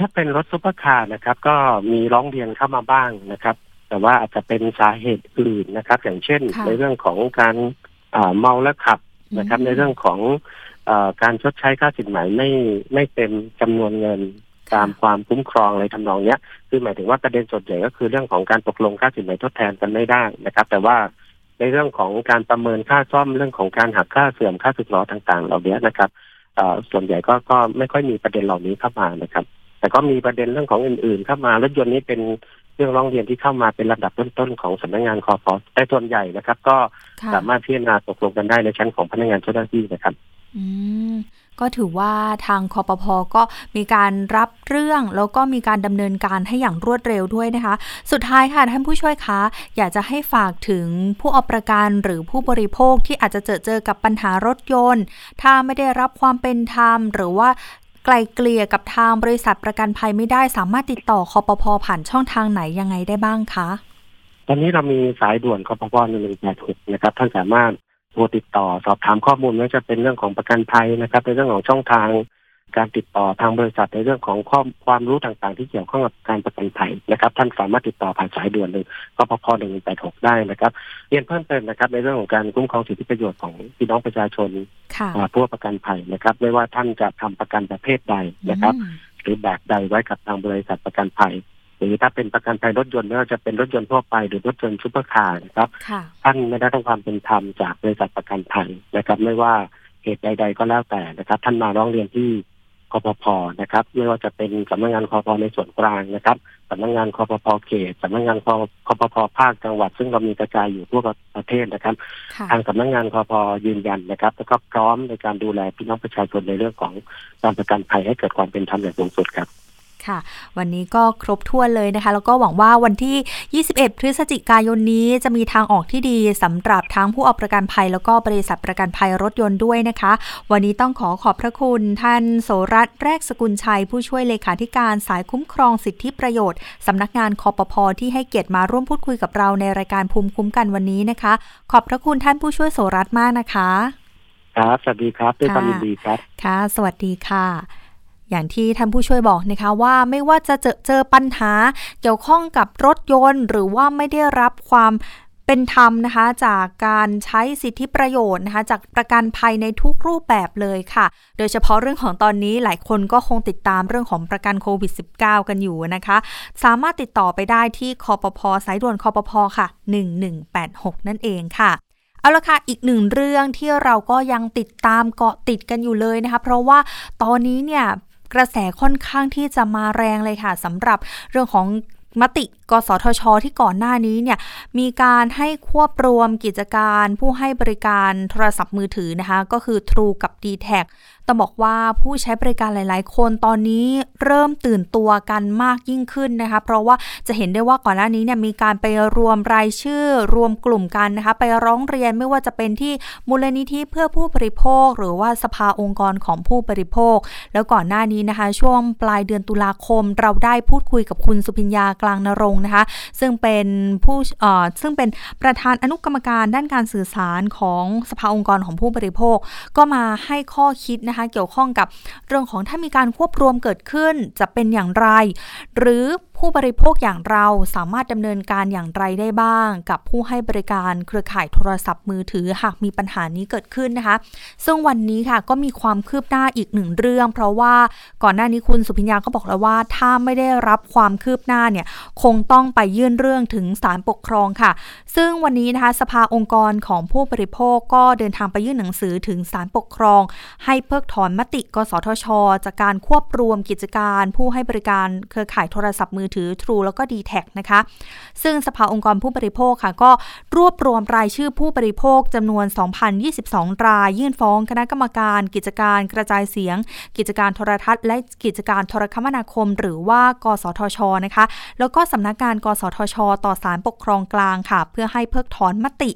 Speaker 3: ถ้าเป็นรถซูเปอร์คาร์นะครับ ก็มีร้องเรียนเข้ามาบ้างนะครับ แต่ว่าอาจจะเป็นสาเหตุอื่นนะครับ อย่างเช่น ในเรื่องของการเมาแล้วขับนะครับ ในเรื่องของอการชดใช้ค่าสินไหมไม่ไม่เต็มจำนวนเงินตามความคุ้มครองอะไรทำนองเนี้ย คือหมายถึงว่าประเด็นส่วนใหญ่ก็คือเรื่องของการตกลงค่าสินไหมทดแทนกันไม่ได้นะครับ แต่ว่าในเรื่องของการประเมินค่าซ่อมเรื่องของการหักค่าเสื่อมค่าสึกหรอต่าง ๆ เหล่านี้นะครับส่วนใหญ่ก็ก็ไม่ค่อยมีประเด็นเหล่านี้เข้ามานะครับ แต่ก็มีประเด็นเรื่องของอื่น ๆ เข้ามารถยนต์นี้เป็นเรื่องร้องเรียนที่เข้ามาเป็นระดับต้นๆของสำนักงานคอฟอแต่ส่วนใหญ่นะครับ ก็สามารถพิจารณาตกลงกันได้ในชั้นของพนักงานเจ้าหน้าที่นะครับ
Speaker 2: อืมก็ถือว่าทางคอปพอก็มีการรับเรื่องแล้วก็มีการดำเนินการให้อย่างรวดเร็วด้วยนะคะ สุดท้ายค่ะท่านผู้ช่วยคะ อยากจะให้ฝากถึงผู้เอาประกันหรือผู้บริโภคที่อาจจะเจอเจอกับปัญหารถยนต์ ถ้าไม่ได้รับความเป็นธรรม หรือว่า ไกลเกลี่ยกับทางบริษัทประกันภัยไม่ได้ สามารถติดต่อคอปพอผ่านช่องทางไหนยังไงได้บ้างคะ
Speaker 3: ตอนนี้เรามีสายด่วนคอปพอหนึ่งแปดหกนะครับท่านสามารถโทรติดต่อสอบถามข้อมูลไม่ว่าจะเป็นเรื่องของประกันภัยนะครับในเรื่องของช่องทาง การติดต่อทางบริษัทในเรื่องของความความรู้ต่างๆ ที่เกี่ยวข้องกับการประกันภัยนะครับ ท่านสามารถติดต่อผ่านสายด่วนหนึ่งกพพหนึ่งแปดหกได้นะครับเรียนเพิ่มเติมนะครับ ในเรื่องของการคุ้มครองสิทธิประโยชน์ของพี่น้องประชาชนผู้เอาประกันภัยนะครับ ไม่ว่าท่านจะทำประกันประเภทใดนะครับ หรือแบบใดไว้กับทางบริษัทประกันภัยหรือถ้าเป็นประกันภัยรถยนต์ไม่ว่าจะเป็นรถยนต์ทั่วไปหรือรถยนต์ซุปเปอร์คาร์นะครับท่านไม่ได้รับความเป็นธรรมจากบริษัทประกันภัยนะครับ ไม่ว่าเหตุใด ๆ ก็แล้วแต่นะครับ ท่านมาร้องเรียนที่ คปภ. นะครับไม่ว่าจะเป็นสำนักงานคปภ.ในส่วนกลางนะครับสำนักงานคอปพเขตสำนักงานคอคอปพภาคจังหวัด ซึ่งเรามีกระจายอยู่ทั่วประเทศนะครับ ทางสำนักงานคอพยืนยันนะครับแล้วก็พร้อมในการดูแลพี่น้องประชาชนในเรื่องของการประกันภัยให้เกิดความเป็นธรรมอย่างสูงสุดครับ
Speaker 2: ค่ะ วันนี้ก็ครบถ้วนเลยนะคะ แล้วก็หวังว่าวันที่ 21 พฤศจิกายนนี้จะมีทางออกที่ดีสำหรับทั้งผู้เอาประกันภัย แล้วก็บริษัทประกันภัยรถยนต์ด้วยนะคะ วันนี้ต้องขอขอบพระคุณ ท่านโสรัตแรกสกุลชัย ผู้ช่วยเลขาธิการสายคุ้มครองสิทธิประโยชน์สำนักงานคอปพอที่ให้เกียรติมาร่วมพูดคุยกับเราในรายการภูมิคุ้มกันวันนี้นะคะ ขอบพระคุณท่านผู้ช่วยโสรัตมากนะคะ
Speaker 3: ครับ สวัสดีครับด้วยความยินดีครับ
Speaker 2: ค่ะ สวัสดีค่ะ อย่างที่ท่านผู้ช่วยบอกนะคะว่าไม่ว่าจะเจอเจอปัญหาเกี่ยวข้องกับรถยนต์ หรือว่าไม่ได้รับความเป็นธรรมนะคะจากการใช้สิทธิประโยชน์นะคะจากประกันภัยในทุกรูปแบบเลยค่ะ โดยเฉพาะเรื่องของตอนนี้หลายคนก็คงติดตามเรื่องของประกันโควิด -19 กันอยู่นะคะ สามารถติดต่อไปได้ที่คอปพสายด่วนคอปพค่ะ 1186 นั่นเองค่ะเอาละค่ะ อีกหนึ่งเรื่องที่เราก็ยังติดตามเกาะติดกันอยู่เลยนะคะ เพราะว่าตอนนี้เนี่ย กระแสค่อนข้างที่จะมาแรงเลยค่ะสำหรับเรื่องของมติกสทช ที่ก่อนหน้านี้เนี่ยมีการให้ควบรวมกิจการผู้ให้บริการโทรศัพท์มือถือนะคะ ก็คือ True กับ d t แทต้องบอกว่าผู้ใช้บริการหลาย ๆ คนตอนนี้เริ่มตื่นตัวกันมากยิ่งขึ้นนะคะ เพราะว่าจะเห็นได้ว่าก่อนหน้านี้เนี่ยมีการไปรวมรายชื่อรวมกลุ่มกันนะคะ ไปร้องเรียนไม่ว่าจะเป็นที่มูลนิธิเพื่อผู้บริโภค หรือว่าสภาองค์กรของผู้บริโภค แล้วก่อนหน้านี้นะคะ ช่วงปลายเดือนตุลาคมเราได้พูดคุยกับคุณสุพิญญากลางนรงนะคะ ซึ่งเป็นผู้เอ่อซึ่งเป็นประธานอนุกรรมการด้านการสื่อสารของสภาองค์กรของผู้บริโภค ก็มาให้ข้อคิดนะคะ เกี่ยวข้องกับเรื่องของถ้ามีการควบรวมเกิดขึ้นจะเป็นอย่างไร หรือ ผู้บริโภคอย่างเราสามารถดำเนินการอย่างไรได้บ้าง กับผู้ให้บริการเครือข่ายโทรศัพท์มือถือหากมีปัญหานี้เกิดขึ้นนะคะ ซึ่งวันนี้ค่ะก็มีความคืบหน้าอีกหนึ่งเรื่อง เพราะว่าก่อนหน้านี้คุณสุพิญญาก็บอกแล้วว่า ถ้าไม่ได้รับความคืบหน้าเนี่ยคงต้องไปยื่นเรื่องถึงศาลปกครองค่ะ ซึ่งวันนี้นะคะสภาองค์กรของผู้บริโภคก็เดินทางไปยื่นหนังสือถึงศาลปกครอง ให้เพิกถอนมติ กสทช จากการควบรวมกิจการ ผู้ให้บริการเครือข่ายโทรศัพท์มือถือ True แล้วก็ d t แทนะคะ ซึ่งสภาองค์กรผู้บริโภคค่ะ ก็รวบรวมรายชื่อผู้บริโภคจำนวน 2,022 ราย ยื่นฟ้องคณะกรรมการ กิจการกระจายเสียง กิจการโทรทัศน์ และกิจการโทรคมนาคม หรือว่า กสทชนะคะ แล้วก็สำนักงาน กสทช ต่อศาลปกครองกลางค่ะ เพื่อให้เพิกถอนมติ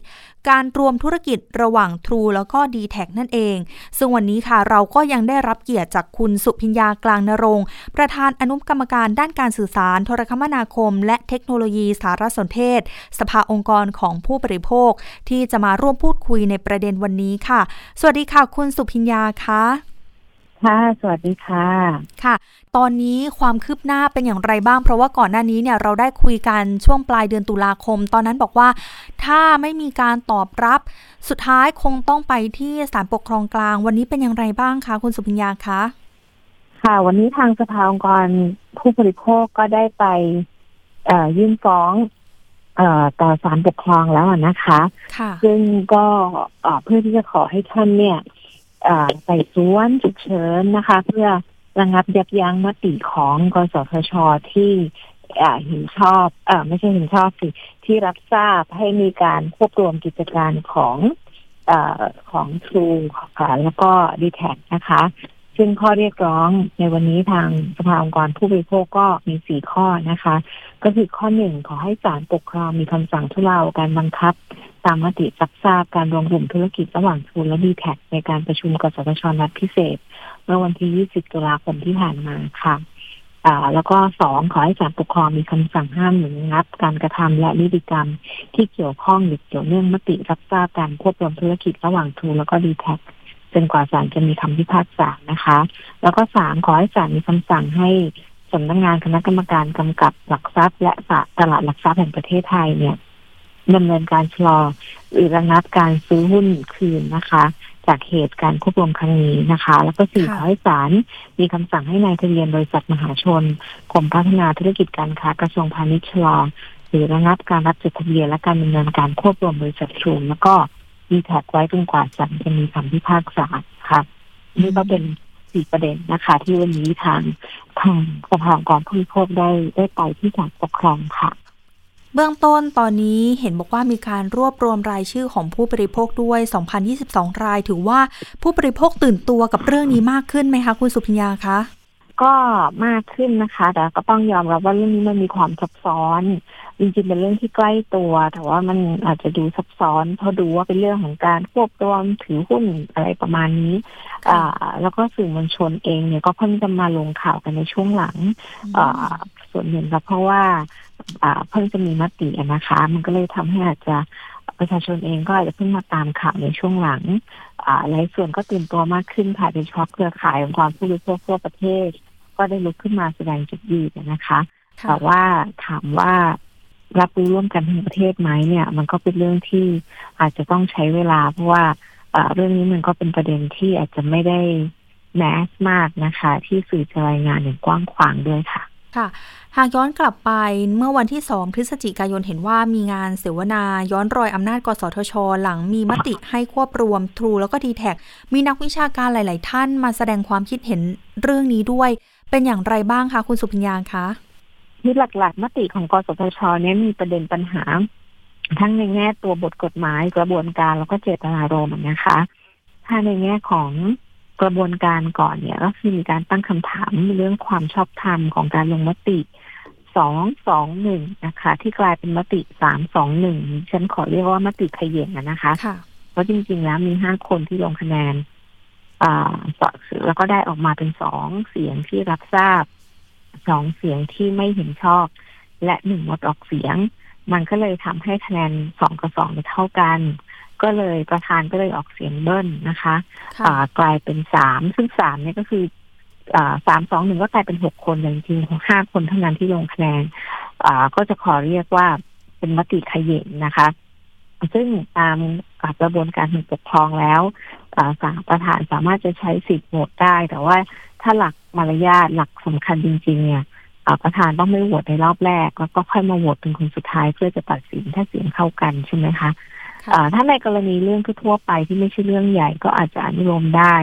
Speaker 2: การรวมธุรกิจระหว่าง True แล้วก็ d t แทนั่นเอง ซึ่งวันนี้ค่ะเราก็ยังได้รับเกียรติจากคุณสุพิญญากลางนรงประธานอนุกรรมการด้านการสื่อสาร โทรคมนาคม และเทคโนโลยีสารสนเทศ สภาองค์กรของผู้บริโภค ที่จะมาร่วมพูดคุยในประเด็นวันนี้ค่ะ สวัสดีค่ะ คุณสุพิญญาค่ะ
Speaker 4: ค่ะ สวัสดีค่ะ
Speaker 2: ค่ะ ตอนนี้ความคืบหน้าเป็นอย่างไรบ้าง เพราะว่าก่อนหน้านี้เนี่ยเราได้คุยกันช่วงปลายเดือนตุลาคม ตอนนั้นบอกว่า ถ้าไม่มีการตอบรับ สุดท้ายคงต้องไปที่ศาลปกครองกลาง วันนี้เป็นอย่างไรบ้างคะคุณสุพิญญาคะ
Speaker 4: ค่ะ วันนี้ทางสภาองค์กรผู้บริโภคก็ได้ไปยื่นฟ้องต่อศาลปกครองแล้วนะคะซึ่งก็เพื่อที่จะขอให้ท่านเนี่ย ใส่สวนฉุกเฉินนะคะ เพื่อระงับยับยั้งมติของกสทชที่เห็นชอบอไม่ใช่เห็นชอบสิที่รับทราบให้มีการควบรวมกิจการของอของทรูแล้วก็ดีแท็นะคะ ซึ่งข้อเรียกร้องในวันนี้ทางสภาองค์กรผู้บริโภคก็มีสี่ข้อนะคะ ก็คือข้อหนึ่งขอให้ศาลปกครองมีคำสั่งทุเลาการบังคับ ตามมติรับทราบการรวมกลุ่มธุรกิจระหว่างทูลและดีแท็ในการประชุมกสทชนัดพิเศษ เมื่อวันที่ 20 ตุลาคมที่ผ่านมาค่ะอ่าแล้วก็สองขอให้ศาลปกครองมีคำสั่งห้ามหรืองับการกระทำและนิติกรรม ที่เกี่ยวข้องหรือเกี่ยวเนื่องมติรับทราบการควบรวมธุรกิจระหว่างทูนแล้วก็ดีแท็ จนกว่าศาลจะมีคำพิพากษานะคะ แล้วก็สามขอให้ศาลมีคำสั่งให้สำนักงงานคณะกรรมการกำกับหลักทรัพย์และตลาดหลักทรัพย์แห่งประเทศไทยเนี่ยดำเนินการชะลอหรือระงับการซื้อหุ้นคืนนะคะ จากเหตุการณ์ควบรวมครั้งนี้นะคะ แล้วก็สี่ขอให้ศาลมีคำสั่งให้นายทะเบียนบริษัทมหาชนกรมพัฒนาธุรกิจการค้ากระทรวงพาณิชย์ชะลอหรือระงับการรับจดทะเบียนและการดำเนินการควบรวมบริษัทชูนแล้วก็ มีแท็กไว้จนกว่าศาลจะมีคำพิพากษาค่ะนี่ก็เป็นสี่ประเด็นนะคะ ที่วันนี้ทางทางสภาองค์กรผู้บริโภคได้ได้ไปที่ศาลปกครองค่ะ
Speaker 2: เบื้องต้นตอนนี้เห็นบอกว่ามีการรวบรวมรายชื่อของผู้บริโภคด้วย 2022 ราย ถือว่าผู้บริโภคตื่นตัวกับเรื่องนี้มากขึ้นไหมคะ คุณสุพิญญาคะ
Speaker 4: ก็มากขึ้นนะคะ แต่ก็ต้องยอมรับว่าเรื่องนี้มันมีความซับซ้อน จริงๆเป็นเรื่องที่ใกล้ตัว แต่ว่ามันอาจจะดูซับซ้อนเพราะดูว่าเป็นเรื่องของการควบรวมถือหุ้นอะไรประมาณนี้อ่าแล้วก็สื่อมวลชนเองเนี่ยก็เพิ่งจะมาลงข่าวกันในช่วงหลังอ่าส่วนหนึ่งก็เพราะว่าเพิ่งจะมีมตินะคะ มันก็เลยทำให้อาจจะประชาชนเองก็อาจจะเพิ่งมาตามข่าวในช่วงหลังหลายส่วนก็ตื่นตัวมากขึ้นผ่านโดยเฉพาะเครือข่ายของความผู้บริโภคทั่วประเทศ ก็ได้ลุกขึ้นมาแสดงจุดยืนนะคะ แต่ว่าถามว่า รับรู้ร่วมกันทั้งประเทศไหมเนี่ย มันก็เป็นเรื่องที่อาจจะต้องใช้เวลา เพราะว่าเรื่องนี้มันก็เป็นประเด็นที่อาจจะไม่ได้แมสมากนะคะ ที่สื่อจะรายงานอย่างกว้างขวางด้วยค่ะ
Speaker 2: ค่ะหากย้อนกลับไปเมื่อวันที่สองพฤศจิกายนเห็นว่ามีงานเสวนาย้อนรอยอำนาจกสทช หลังมีมติให้ควบรวมทรูแล้วก็ดีแท็มีนักวิชาการหลาย ๆ ท่านมาแสดงความคิดเห็นเรื่องนี้ด้วย เป็นอย่างไรบ้างคะคุณสุพิญญาคะ
Speaker 4: ที่หลักๆ มติของกสทชเนี่ยมีประเด็นปัญหา ทั้งในแง่ตัวบทกฎหมายกระบวนการแล้วก็เจตนารมณ์นะคะ ถ้าในแง่ของกระบวนการก่อนเนี่ยก็คือมีการตั้งคำถามเรื่องความชอบธรรมของการลงมติสองสองหนึ่งนะคะ ที่กลายเป็นมติสามสองหนึ่งฉันขอเรียกว่ามติขยงนะคะเพราะจริง ๆ แล้วมีห้าคนที่ลงคะแนนอ่าแล้วก็ได้ออกมาเป็นสองเสียงที่รับทราบ สองเสียงที่ไม่เห็นชอบ และหนึ่งงดออกเสียง มันก็เลยทำให้คะแนนสองกับสองเท่ากัน ก็เลยประธานก็เลยออกเสียงเบิ้ลนะคะะกลายเป็นสามซึ่งสามเนี่ยก็คือสามสองหนึ่งก็กลายเป็นหกคนจริงๆห้าคนเท่านั้นที่ลงคะแนนก็จะขอเรียกว่าเป็นมติขย่งนะคะ ซึ่งตามกระบวนการทางปกครองแล้วสาประธานสามารถจะใช้สิทธิ์โหวตได้ แต่ว่า ถ้าหลักมารยาทหลักสำคัญจริง ๆ เนี่ยประธานต้องไม่โหวตในรอบแรก แล้วก็ค่อยมาโหวตเป็นคนสุดท้ายเพื่อจะตัดสินถ้าเสียงเข้ากันใช่ไหมคะถ้าในกรณีเรื่องทั่วไปที่ไม่ใช่เรื่องใหญ่ก็อาจจะอนุโลมได้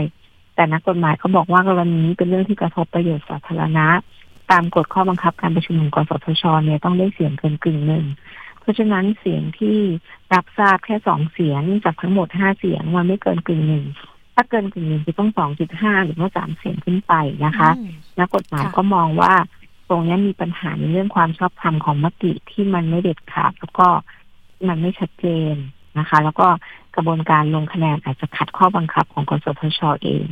Speaker 4: แต่นักกฎหมายเขาบอกว่ากรณีนี้เป็นเรื่องที่กระทบประโยชน์สาธารณะ ตามกฎข้อบังคับการประชุมของกสทชเนี่ยต้องได้เสียงเกินกึ่งหนึ่งเพราะฉะนั้นเสียงที่รับทราบแค่สองเสียงจากทั้งหมดห้าเสียงมันไม่เกินกึ่งหนึ่ง ถ้าเกินกึ่งหนึ่งจะต้องสองจุดห้าหรือว่าสามเสียงขึ้นไปนะคะนักกฎหมายก็มองว่าตรงนี้มีปัญหาในเรื่องความชอบธรรมของมติที่มันไม่เด็ดขาดแล้วก็มันไม่ชัดเจนนะคะ แล้วก็กระบวนการลงคะแนนอาจจะขัดข้อบังคับของกสทชเอง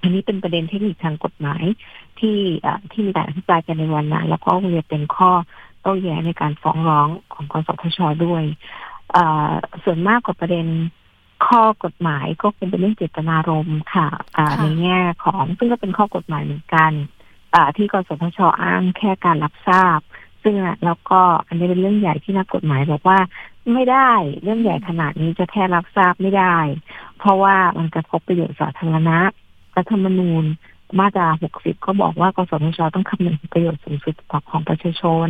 Speaker 4: อันนี้เป็นประเด็นเทคนิคทางกฎหมายที่ที่มีการอภิปรายกันในวันนั้นแล้วก็จะเป็นข้อโต้แย้งในการฟ้องร้องของกสทชด้วยส่วนมากกว่าประเด็น ข้อกฎหมายก็เป็นเรื่องเจตนารมณ์ค่ะในแง่ของซึ่งก็เป็นข้อกฎหมายเหมือนกันที่กสทชอ้างแค่การรับทราบ ซึ่งแล้วก็อันนี้เป็นเรื่องใหญ่ที่นักกฎหมายบอกว่าไม่ได้เรื่องใหญ่ขนาดนี้จะแค่รับทราบไม่ได้ เพราะว่ามันกระทบประโยชน์สาธารณะรัฐธรรมนูญมาตรา 60 ก็บอกว่ากสทชต้องคำนึงประโยชน์สูงสุดของประชาชน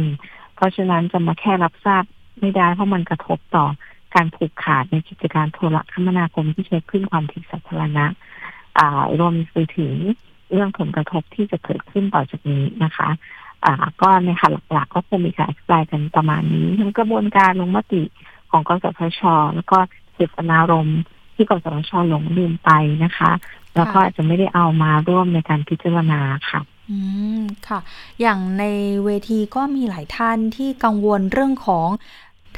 Speaker 4: เพราะฉะนั้นจะมาแค่รับทราบไม่ได้เพราะมันกระทบต่อ การผูกขาดในกิจการโทรคมนาคมที่ใช้ขึ้นความถี่สาธารณะรวมไปถึงเรื่องผลกระทบที่จะเกิดขึ้นต่อจากนี้นะคะอ่าก็ในค่ะหลักๆ ก็คงมีการอธิบายกันประมาณนี้ทั้งกระบวนการลงมติของกสทช แล้วก็เจตนารมณ์ที่กสทชหลงลืมไปนะคะ แล้วก็อาจจะไม่ได้เอามาร่วมในการพิจารณาค่ะ
Speaker 2: อืมค่ะ อย่างในเวทีก็มีหลายท่านที่กังวลเรื่องของ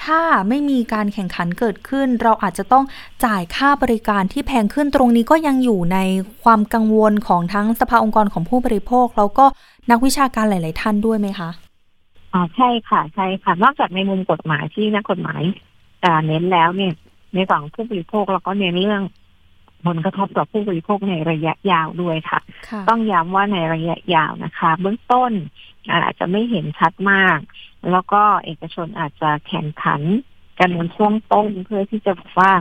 Speaker 2: ถ้าไม่มีการแข่งขันเกิดขึ้น เราอาจจะต้องจ่ายค่าบริการที่แพงขึ้นตรงนี้ก็ยังอยู่ในความกังวลของทั้งสภาองค์กรของผู้บริโภค แล้วก็นักวิชาการหลาย ๆ ท่านด้วยไหมคะ
Speaker 4: อ๋อใช่ค่ะใช่ค่ะ นอกจากในมุมกฎหมายที่นักกฎหมายเน้นแล้วเนี่ย ในฝั่งผู้บริโภคเราก็เน้นเรื่องผลกระทบต่อผู้บริโภคในระยะยาวด้วยค่ะ ต้องย้ำว่าในระยะยาวนะคะ เบื้องต้นอาจจะไม่เห็นชัดมาก แล้วก็เอกชนอาจจะแข่งขันกันในช่วงต้นเพื่อที่จะบอกว่า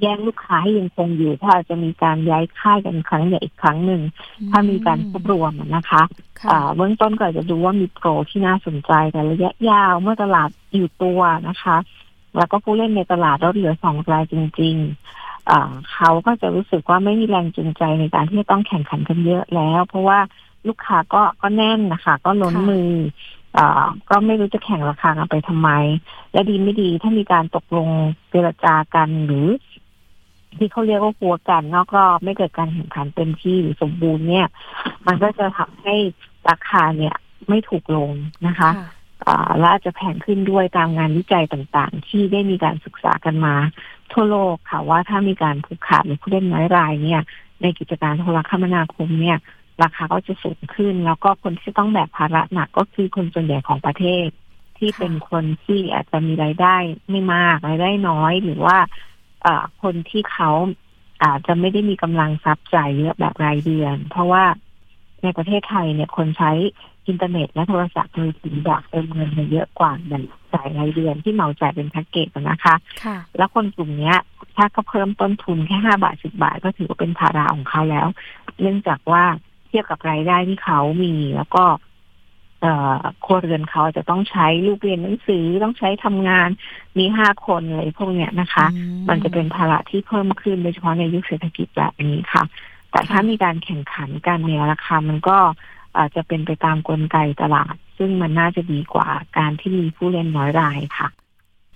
Speaker 4: แย่งลูกค้าให้ยังคงอยู่ ถ้าจะมีการย้ายค่ายกันครั้งใหญ่อีกครั้งหนึ่ง ถ้ามีการควบรวมนะคะเบื้องต้นก็จะดูว่ามีโปรที่น่าสนใจแต่ระยะยาวเมื่อตลาดอยู่ตัวนะคะ แล้วก็ผู้เล่นในตลาดลดเหลือสองรายจริง ๆ เขาก็จะรู้สึกว่าไม่มีแรงจูงใจในการที่จะต้องแข่งขันกันเยอะแล้ว เพราะว่าลูกค้าก็ก็แน่นนะคะ ก็ล้นมือ ก็ไม่รู้จะแข่งราคากันไปทำไม และดีไม่ดีถ้ามีการตกลงเจรจากันหรือ ที่เขาเรียกว่าหัวกันนอกรอบไม่เกิดการแข่งขันเต็มที่หรือสมบูรณ์เนี่ย มันก็จะทำให้ราคาเนี่ยไม่ถูกลงนะคะและอาจจะแพงขึ้นด้วยตามงานวิจัยต่างๆ ที่ได้มีการศึกษากันมาทั่วโลกค่ะว่าถ้ามีการผูกขาดหรือผู้เล่นน้อยรายเนี่ย ในกิจการโทรคมนาคมเนี่ย ราคาก็จะสูงขึ้น แล้วก็คนที่ต้องแบกภาระหนักก็คือคนส่วนใหญ่ของประเทศ ที่เป็นคนที่อาจจะมีรายได้ไม่มากรายได้น้อย หรือว่าอคนที่เขาอาจจะไม่ได้มีกำลังทรัพย์จ่ายเยอะแบบรายเดือน เพราะว่าในประเทศไทยเนี่ยคนใช้อินเทอร์เน็ตและโทรศัพท์มือถือแบบเติมเงินเยอะกว่าแบบจ่ายรายเดือนที่เหมาจ่ายเป็นแพ็กเกจนะคะ แล้วคนกลุ่มนี้ถ้าก็เพิ่มต้นทุนแค่ห้าบาทสิบาทก็ถือว่าเป็นภาระของเขาแล้ว เนื่องจากว่าเทียบกับรายได้ที่เขามีแล้วก็เอ่อครัวเรือนเขาจะต้องใช้ลูกเรียนหนังสือต้องใช้ทำงานมีห้าคนอะไรพวกเนี้ยนะคะ มันจะเป็นภาระที่เพิ่มขึ้นโดยเฉพาะในยุคเศรษฐกิจแบบนี้ค่ะ แต่ถ้ามีการแข่งขันกันเนี่ยราคามันก็อาจจะเป็นไปตามกลไกตลาด ซึ่งมันน่าจะดีกว่าการที่มีผู้เล่นน้อยรายค่ะ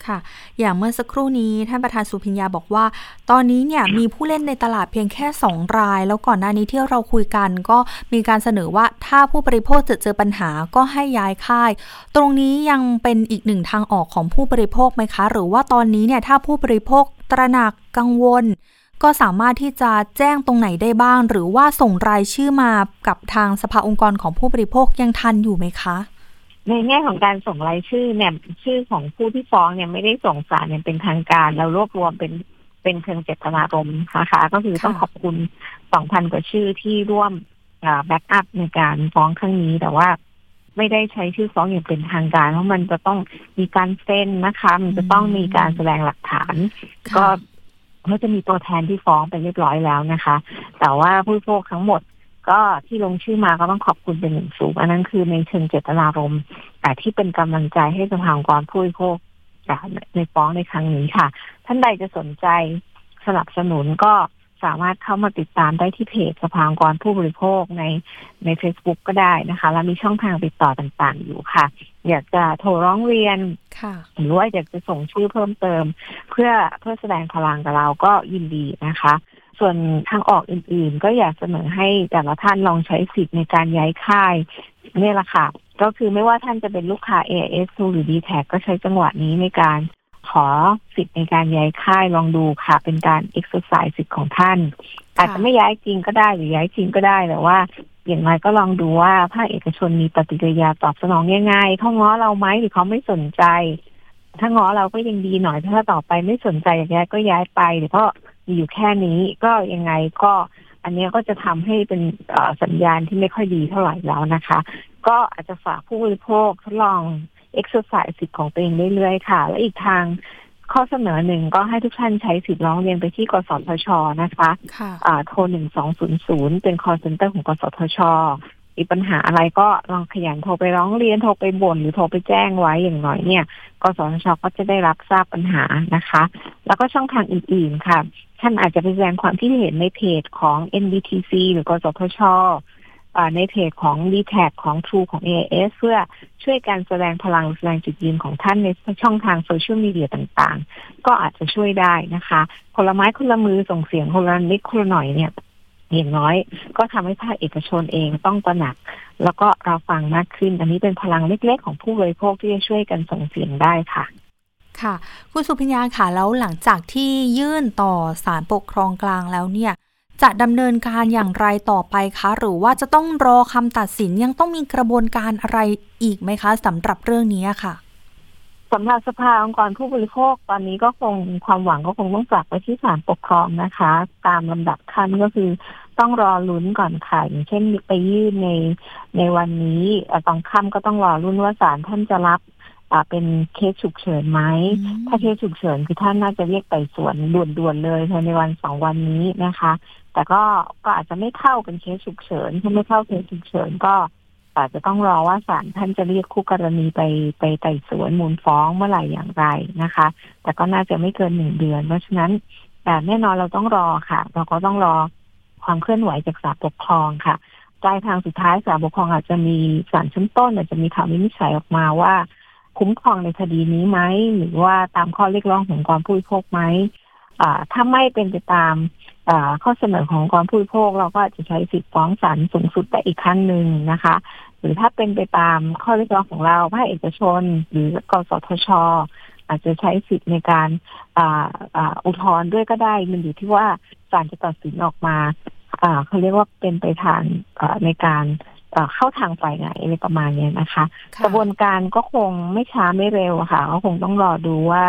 Speaker 2: ค่ะ อย่างเมื่อสักครู่นี้ท่านประธานสุพิญญาบอกว่า ตอนนี้เนี่ยมีผู้เล่นในตลาดเพียงแค่ 2 ราย แล้วก่อนหน้านี้ที่เราคุยกัน ก็มีการเสนอว่าถ้าผู้บริโภคจะเจอปัญหาก็ให้ย้ายค่าย ตรงนี้ยังเป็นอีกหนึ่งทางออกของผู้บริโภคไหมคะ หรือว่าตอนนี้เนี่ยถ้าผู้บริโภคตระหนักกังวล ก็สามารถที่จะแจ้งตรงไหนได้บ้าง หรือว่าส่งรายชื่อมากับทางสภาองค์กรของผู้บริโภคยังทันอยู่ไหมคะ
Speaker 4: ในแง่ของการส่งรายชื่อเนี่ยชื่อของผู้ที่ฟ้องเนี่ยไม่ได้ส่งสารเนี่ยเป็นทางการ เรารวบรวมเป็นเป็นเชิงเจตนารมณ์นะคะก็คือต้องขอบคุณสองพันกว่าชื่อที่ร่วมแบ็กอัพในการฟ้องครั้งนี้แต่ว่าไม่ได้ใช้ชื่อฟ้องอย่างเป็นทางการ เพราะมันจะต้องมีการเซ็นนะคะ มันจะต้องมีการแสดงหลักฐาน ก็เขาจะมีตัวแทนที่ฟ้องไปเรียบร้อยแล้วนะคะ แต่ว่าผู้โภคทั้งหมด ก็ที่ลงชื่อมาก็ต้องขอบคุณเป็นหนึ่งสูง อันนั้นคือในเชิงเจตนารมณ์แต่ที่เป็นกำลังใจให้สภาองค์กรผู้บริโภคในฟ้องในครั้งนี้ค่ะ ท่านใดจะสนใจสนับสนุนก็สามารถเข้ามาติดตามได้ที่เพจสภาองค์กรผู้บริโภคในใน Facebook ก็ได้นะคะ แล้วมีช่องทางติดต่อต่างๆ อยู่ค่ะ อยากจะโทรร้องเรียนหรือว่าอยากจะส่งชื่อเพิ่มเติม เพื่อเพื่อแสดงพลังกับเราก็ยินดีนะคะ ส่วนทางออกอื่นๆ ก็อยากเสนอให้แต่ละท่านลองใช้สิทธิ์ในการย้ายค่ายนี่แหละค่ะ ก็คือไม่ว่าท่านจะเป็นลูกค้า AIS หรือ d t แทก็ใช้จังหวะนี้ในการขอสิทธิ์ในการย้ายค่ายลองดูค่ะ เป็นการเอ็กซ์ไซส์สิทธิ์ของท่าน อาจจะไม่ย้ายจริงก็ได้หรือย้ายจริงก็ได้แต่ว่า อย่างไรก็ลองดูว่าภาคเอกชนมีปฏิกิริยาตอบสนองยังไงเขาง้อเราไหมหรือเขาไม่สนใจ ถ้าง้อเราก็ยังดีหน่อยถ้าต่อไปไม่สนใจอย่างนี้ก็ย้ายไปหรือเพราะ มีอยู่แค่นี้ก็ยังไงก็อันนี้ก็จะทำให้เป็นสัญญาณที่ไม่ค่อยดีเท่าไหร่แล้วนะคะ ก็อาจจะฝากผู้บริโภคทดลองเอ็กซ์ไซส์สิทธิ์ของตัวเองเรื่อยๆค่ะ และอีกทางข้อเสนอหนึ่งก็ให้ทุกท่านใช้สิทธิ์ร้องเรียนไปที่กสทชนะคะโทรหนึ่งสองศูนย์ศูนย์เป็น call center ของกสทช มีปัญหาอะไรก็ลองขยันโทรไปร้องเรียนโทรไปบ่นหรือโทรไปแจ้งไว้อย่างน้อยเนี่ยกสทชก็จะได้รับทราบปัญหานะคะ แล้วก็ช่องทางอื่นๆค่ะ ท่านอาจจะไปแสดงความคิดเห็นในเพจของ NBTC หรือกสทชในเพจของ dtac ของ True ของ AIS เพื่อช่วยการแสดงพลังแสดงจุดยืนของท่านในช่องทางโซเชียลมีเดีย่างๆ ก็อาจจะช่วยได้นะคะ คนละไม้คนละมือส่งเสียงคนละนิดคนละหน่อยเนี่ย อย่างน้อย ก็ทำให้ภาคเอกชนเองต้องตระหนัก แล้วก็เราฟังมากขึ้น อันนี้เป็นพลังเล็กๆ ของผู้บริโภคที่จะช่วยกันส่งเสียงได้ค่ะ
Speaker 2: ค่ะ คุณสุพิญญาค่ะแล้วหลังจากที่ยื่นต่อศาลปกครองกลางแล้วเนี่ยจะดำเนินการอย่างไรต่อไปคะ หรือว่าจะต้องรอคำตัดสินยังต้องมีกระบวนการอะไรอีกไหมคะสำหรับเรื่องนี้ค่ะ
Speaker 4: สำหรับสภาองค์กรผู้บริโภคตอนนี้ก็คงความหวังก็คงต้องฝากไปที่ศาลปกครองนะคะ ตามลำดับขั้นก็คือ ต้องรอลุ้นก่อนค่ะอย่างเช่นไปยื่นในในวันนี้ตอนค่ำก็ต้องรอลุ้นว่าศาลท่านจะรับเป็นเคสฉุกเฉินไหม ถ้าเคสฉุกเฉินคือท่านน่าจะเรียกไต่สวนด่วนๆเลยภายในวันสองวันนี้นะคะ แต่ก็ก็อาจจะไม่เข้าเป็นเคสฉุกเฉินถ้าไม่เข้าเคสฉุกเฉินก็อาจจะต้องรอว่าศาลท่านจะเรียกคู่กรณีไปไปไต่สวนมูลฟ้องเมื่อไหร่อย่างไรนะคะ แต่ก็น่าจะไม่เกินหนึ่งเดือน เพราะฉะนั้นแต่แน่นอนเราต้องรอค่ะ เราก็ต้องรอ ความเคลื่อนไหวจากศาลปกครองค่ะปลายทางสุดท้ายศาลปกครองอาจจะมีศาลชั้นต้น อาจจะมีคำวินิจฉัยออกมาว่า คุ้มครองในคดีนี้ไหมหรือว่าตามข้อเรียกร้องของกรผู้บริโภคไหมถ้าไม่เป็นไปตามข้อเสนอของกรผู้บริโภคเราก็จะใช้สิทธิฟ้องศาลสูงสุดได้อีกขั้นหนึ่งนะคะ หรือถ้าเป็นไปตามข้อเรียกร้องของเราภาคเอกชน หรือกสทช อาจจะใช้สิทธิ์ในการอุทธรณ์ด้วยก็ได้ มันอยู่ที่ว่า ศาลจะตัดสินออกมาเขาเรียกว่าเป็นไปทางในการเข้าทางฝ่ายไหนอะไรประมาณนี้นะคะ กระบวนการก็คงไม่ช้าไม่เร็วค่ะ ก็คงต้องรอดูว่า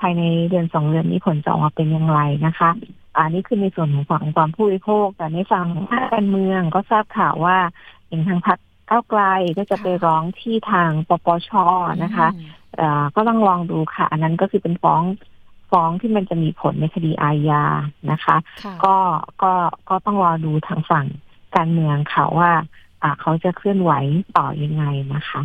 Speaker 4: ภายในเดือนสองเดือนนี้ผลจะออกมาเป็นอย่างไรนะคะอันนี้คือในส่วนของฝั่งความผู้บริโภค แต่ในฝั่งภาคการเมืองก็ทราบข่าวว่าอย่างทางพรรคก้าวไกลก็จะไปร้องที่ทางปปชนะคะก็ต้องลองดูค่ะ อันนั้นก็คือเป็นฟ้อง ฟ้องที่มันจะมีผลในคดีอาญานะคะ ก็ก็ก็ต้องรอดูทางฝั่งการเมืองค่ะว่าเขาจะเคลื่อนไหวต่อยังไงนะคะ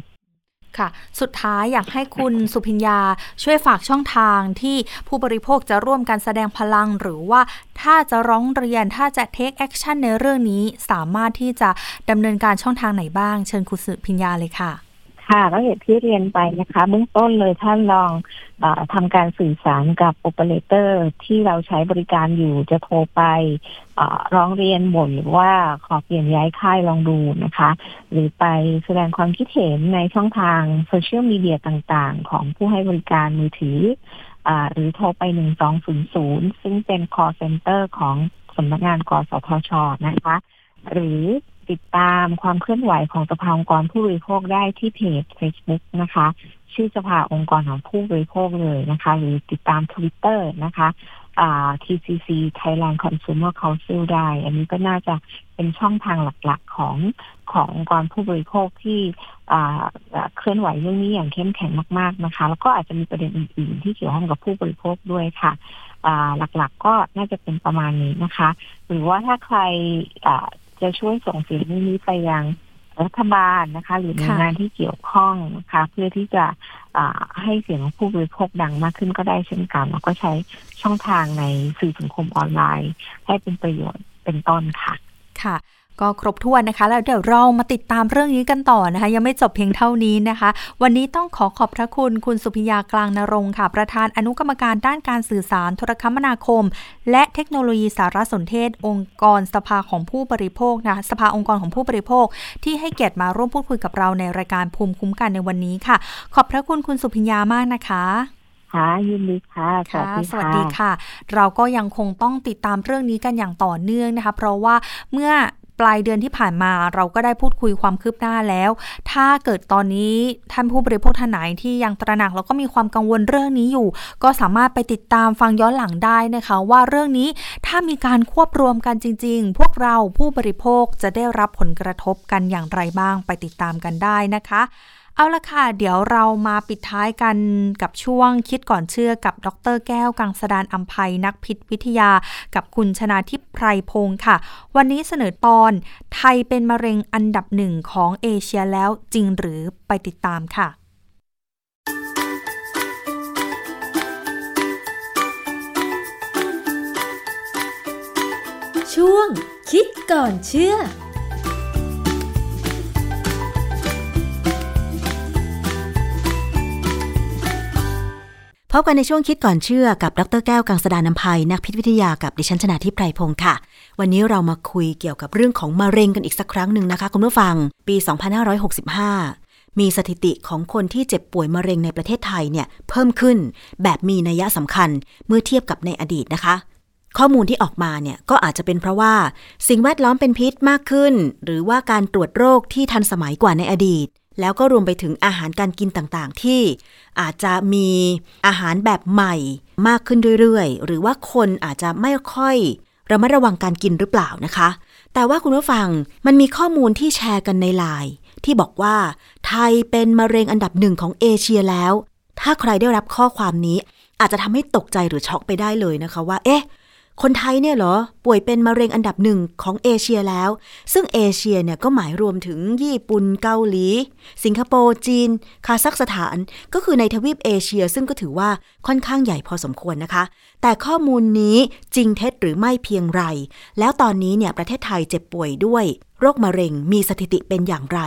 Speaker 2: ค่ะ สุดท้ายอยากให้คุณสุพิญญาช่วยฝากช่องทางที่ผู้บริโภคจะร่วมกันแสดงพลัง หรือว่าถ้าจะร้องเรียนถ้าจะ take action ในเรื่องนี้ สามารถที่จะดำเนินการช่องทางไหนบ้าง เชิญคุณสุพิญญาเลยค่ะ
Speaker 4: ค่ะก็อย่างที่เรียนไปนะคะเบื้องต้นเลยท่านลองทำการสื่อสารกับโอเปอเรเตอร์ที่เราใช้บริการอยู่จะโทรไปร้องเรียนบ่นหรือว่าขอเปลี่ยนย้ายค่ายลองดูนะคะ หรือไปแสดงความคิดเห็นในช่องทางโซเชียลมีเดียต่างๆ ของผู้ให้บริการมือถืออหรือโทรไปหนึ่งสองศูนย์ศูนย์ซึ่งเป็น call center ของสำนักงานกสทชนะคะ หรือ ติดตามความเคลื่อนไหวของสภาองค์กรผู้บริโภคได้ที่เพจ Facebook นะคะ ชื่อสภาองค์กรของผู้บริโภคเลยนะคะ หรือติดตาม Twitter นะคะ TCC Thailand Consumer Council ได้ อันนี้ก็น่าจะเป็นช่องทางหลักๆของขององค์กรผู้บริโภคที่เคลื่อนไหวเรื่องนี้อย่างเข้มแข็งมาก ๆนะคะ แล้วก็อาจจะมีประเด็นอื่นๆ ที่เกี่ยวข้องกับผู้บริโภคด้วยค่ะหลักๆก็น่าจะเป็นประมาณนี้นะคะ หรือว่าถ้าใคร จะช่วยส่งเสียงนี้ไปยังรัฐบาลนะคะ หรือหน่วยงานที่เกี่ยวข้องนะคะ เพื่อที่จะให้เสียงผู้บริโภคดังมากขึ้นก็ได้เช่นกัน แล้วก็ใช้ช่องทางในสื่อสังคมออนไลน์ ให้เป็นประโยชน์เป็นต้นค่ะ
Speaker 2: ค่ะ ก็ครบถ้วนนะคะ แล้วเดี๋ยวเรามาติดตามเรื่องนี้กันต่อนะคะ ยังไม่จบเพียงเท่านี้นะคะ วันนี้ต้องขอขอบพระคุณคุณสุพิยากลางนรงค่ะ ประธานอนุกรรมการด้านการสื่อสารโทรคมนาคม และเทคโนโลยีสารสนเทศ องค์กรสภาของผู้บริโภคนะสภาองค์กรของผู้บริโภค ที่ให้เกียรติมาร่วมพูดคุยกับเราในรายการภูมิคุ้มกันในวันนี้ค่ะ ขอบพระคุณคุณสุพิยามากนะคะ
Speaker 4: ค่ะยินดีค่ะ
Speaker 2: ค่ะสวัสดีค่ะ เราก็ยังคงต้องติดตามเรื่องนี้กันอย่างต่อเนื่องนะคะ เพราะว่าเมื่อ ปลายเดือนที่ผ่านมาเราก็ได้พูดคุยความคืบหน้าแล้ว ถ้าเกิดตอนนี้ท่านผู้บริโภคท่านไหนที่ยังตระหนักแล้วก็มีความกังวลเรื่องนี้อยู่ ก็สามารถไปติดตามฟังย้อนหลังได้นะคะ ว่าเรื่องนี้ถ้ามีการควบรวมกันจริง ๆ พวกเราผู้บริโภคจะได้รับผลกระทบกันอย่างไรบ้างไปติดตามกันได้นะคะ เอาละค่ะ เดี๋ยวเรามาปิดท้ายกันกับช่วงคิดก่อนเชื่อกับดรแก้วกังสดานอัมภัยนักพิษวิทยา กับคุณชนาทิพไพรพงศ์ค่ะ วันนี้เสนอตอนไทยเป็นมะเร็งอันดับหนึ่งของเอเชียแล้วจริงหรือไปติดตามค่ะ
Speaker 1: ช่วงคิดก่อนเชื่อ พบกันในช่วงคิดก่อนเชื่อกับดรแก้วกังสดานนภัยนักพิษวิทยากับดิฉันชนาทิพไพรพงศ์ค่ะ วันนี้เรามาคุยเกี่ยวกับเรื่องของมะเร็งกันอีกสักครั้งหนึ่งนะคะ คุณผู้ฟัง ปี 2565 มีสถิติของคนที่เจ็บป่วยมะเร็งในประเทศไทยเนี่ยเพิ่มขึ้นแบบมีนัยสำคัญเมื่อเทียบกับในอดีตนะคะข้อมูลที่ออกมาเนี่ยก็อาจจะเป็นเพราะว่า สิ่งแวดล้อมเป็นพิษมากขึ้น หรือว่าการตรวจโรคที่ทันสมัยกว่าในอดีต แล้วก็รวมไปถึงอาหารการกินต่างๆ ที่อาจจะมีอาหารแบบใหม่มากขึ้นเรื่อยๆ หรือว่าคนอาจจะไม่ค่อยระมัดระวังการกินหรือเปล่านะคะ แต่ว่าคุณผู้ฟังมันมีข้อมูลที่แชร์กันในไลน์ที่บอกว่า ไทยเป็นมะเร็งอันดับหนึ่งของเอเชียแล้ว ถ้าใครได้รับข้อความนี้อาจจะทำให้ตกใจหรือช็อกไปได้เลยนะคะว่า เอ๊ะ คนไทยเนี่ยเหรอ ป่วยเป็นมะเร็งอันดับหนึ่งของเอเชียแล้ว ซึ่งเอเชียเนี่ยก็หมายรวมถึงญี่ปุ่นเกาหลี สิงคโปร์จีน คาซัคสถาน ก็คือในทวีปเอเชีย ซึ่งก็ถือว่าค่อนข้างใหญ่พอสมควรนะคะ แต่ข้อมูลนี้จริงเท็จหรือไม่เพียงไร แล้วตอนนี้เนี่ยประเทศไทยเจ็บป่วยด้วย โรคมะเร็งมีสถิติเป็นอย่างไร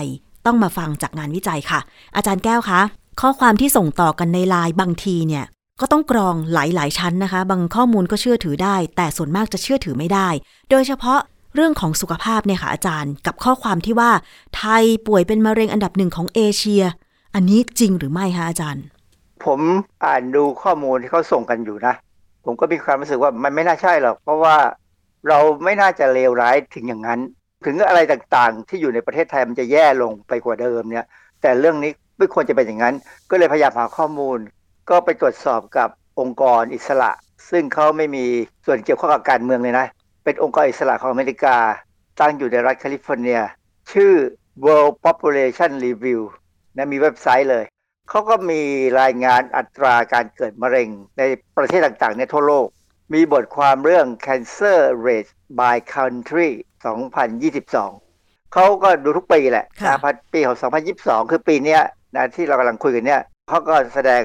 Speaker 1: ต้องมาฟังจากงานวิจัยค่ะ อาจารย์แก้วคะข้อความที่ส่งต่อกันในไลน์บางทีเนี่ย ก็ต้องกรองหลาย ๆ ชั้นนะคะ บางข้อมูลก็เชื่อถือได้ แต่ส่วนมากจะเชื่อถือไม่ได้ โดยเฉพาะเรื่องของสุขภาพเนี่ยค่ะอาจารย์ กับข้อความที่ว่า ไทยป่วยเป็นมะเร็งอันดับหนึ่งของเอเชีย อันนี้จริงหรือไม่คะอาจารย์
Speaker 5: ผมอ่านดูข้อมูลที่เขาส่งกันอยู่นะ ผมก็มีความรู้สึกว่ามันไม่น่าใช่หรอก เพราะว่าเราไม่น่าจะเลวร้ายถึงอย่างนั้น ถึงอะไรต่างๆ ที่อยู่ในประเทศไทยมันจะแย่ลงไปกว่าเดิมเนี่ย แต่เรื่องนี้ไม่ควรจะเป็นอย่างนั้น ก็เลยพยายามหาข้อมูล ก็ไปตรวจสอบกับองค์กรอิสระ ซึ่งเขาไม่มีส่วนเกี่ยวข้องกับการเมืองเลยนะ เป็นองค์กรอิสระของอเมริกา ตั้งอยู่ในรัฐแคลิฟอร์เนีย ชื่อ World Population Review นะมีเว็บไซต์เลย เขาก็มีรายงานอัตราการเกิดมะเร็งในประเทศต่างๆ ในทั่วโลก มีบทความเรื่อง Cancer Rate by Country 2022 เขาก็ดูทุกปีแหละนะปีของ 2022 คือปีนี้นะที่เรากำลังคุยกันเนี่ยเขาก็แสดง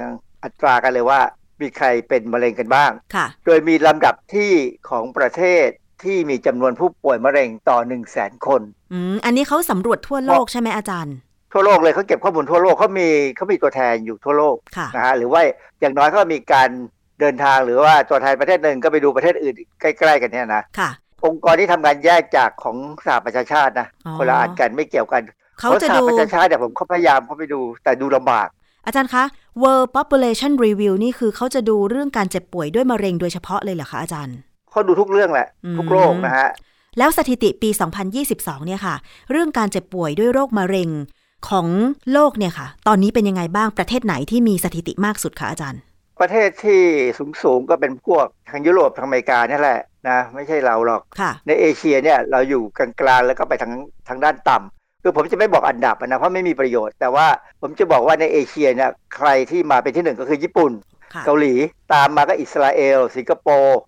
Speaker 5: อัตรากันเลยว่า มีใครเป็นมะเร็งกันบ้าง
Speaker 1: ค่ะ
Speaker 5: โดยมีลำดับที่ของประเทศที่มีจำนวนผู้ป่วยมะเร็งต่อ1 0 0 0 0แสนคน
Speaker 1: อืม อันนี้เขาสำรวจทั่วโลกใช่ไหมอาจารย์
Speaker 5: ทั่วโลกเลยเขาเก็บข้อมูลทั่วโลกเขามีเขามีตัวแทนอยู่ทั่วโลกนะฮะหรือว่าอย่างน้อยก็มีการเดินทางหรือว่าตัวแทนประเทศหนึ่งก็ไปดูประเทศอื่นใกล้ๆกันเนี่ยนะ
Speaker 1: ค่ะ
Speaker 5: องค์กรที่ทำงานแยกจากของสหประชาชาตินะคนละอันกันไม่เกี่ยวกัน
Speaker 1: เขาจะดู
Speaker 5: สหประชาชาติเนี่ยผมเขาพยายามเขาไปดูแต่ดูลำบาก
Speaker 1: อาจารย์คะ World Population Review นี่คือเขาจะดูเรื่องการเจ็บป่วยด้วยมะเร็งโดยเฉพาะเลยเหรอคะอาจารย์
Speaker 5: เขาดูทุกเรื่องแหละ ทุกโรคนะฮะ
Speaker 1: แล้วสถิติปี 2022 เนี่ยค่ะ เรื่องการเจ็บป่วยด้วยโรคมะเร็งของโลกเนี่ยค่ะ ตอนนี้เป็นยังไงบ้างประเทศไหนที่มีสถิติมากสุดคะอาจารย์
Speaker 5: ประเทศที่สูงสูงก็เป็นพวกทางยุโรปทางอเมริกานี่แหละนะไม่ใช่เราหรอกในเอเชียเนี่ยเราอยู่กลางๆแล้วก็ไปทางทางด้านต่ำ คือผมจะไม่บอกอันดับนะเพราะไม่มีประโยชน์ แต่ว่าผมจะบอกว่าในเอเชียเนี่ยใครที่มาเป็นที่หนึ่งก็คือญี่ปุ่น เกาหลีตามมาก็อิสราเอล สิงคโปร์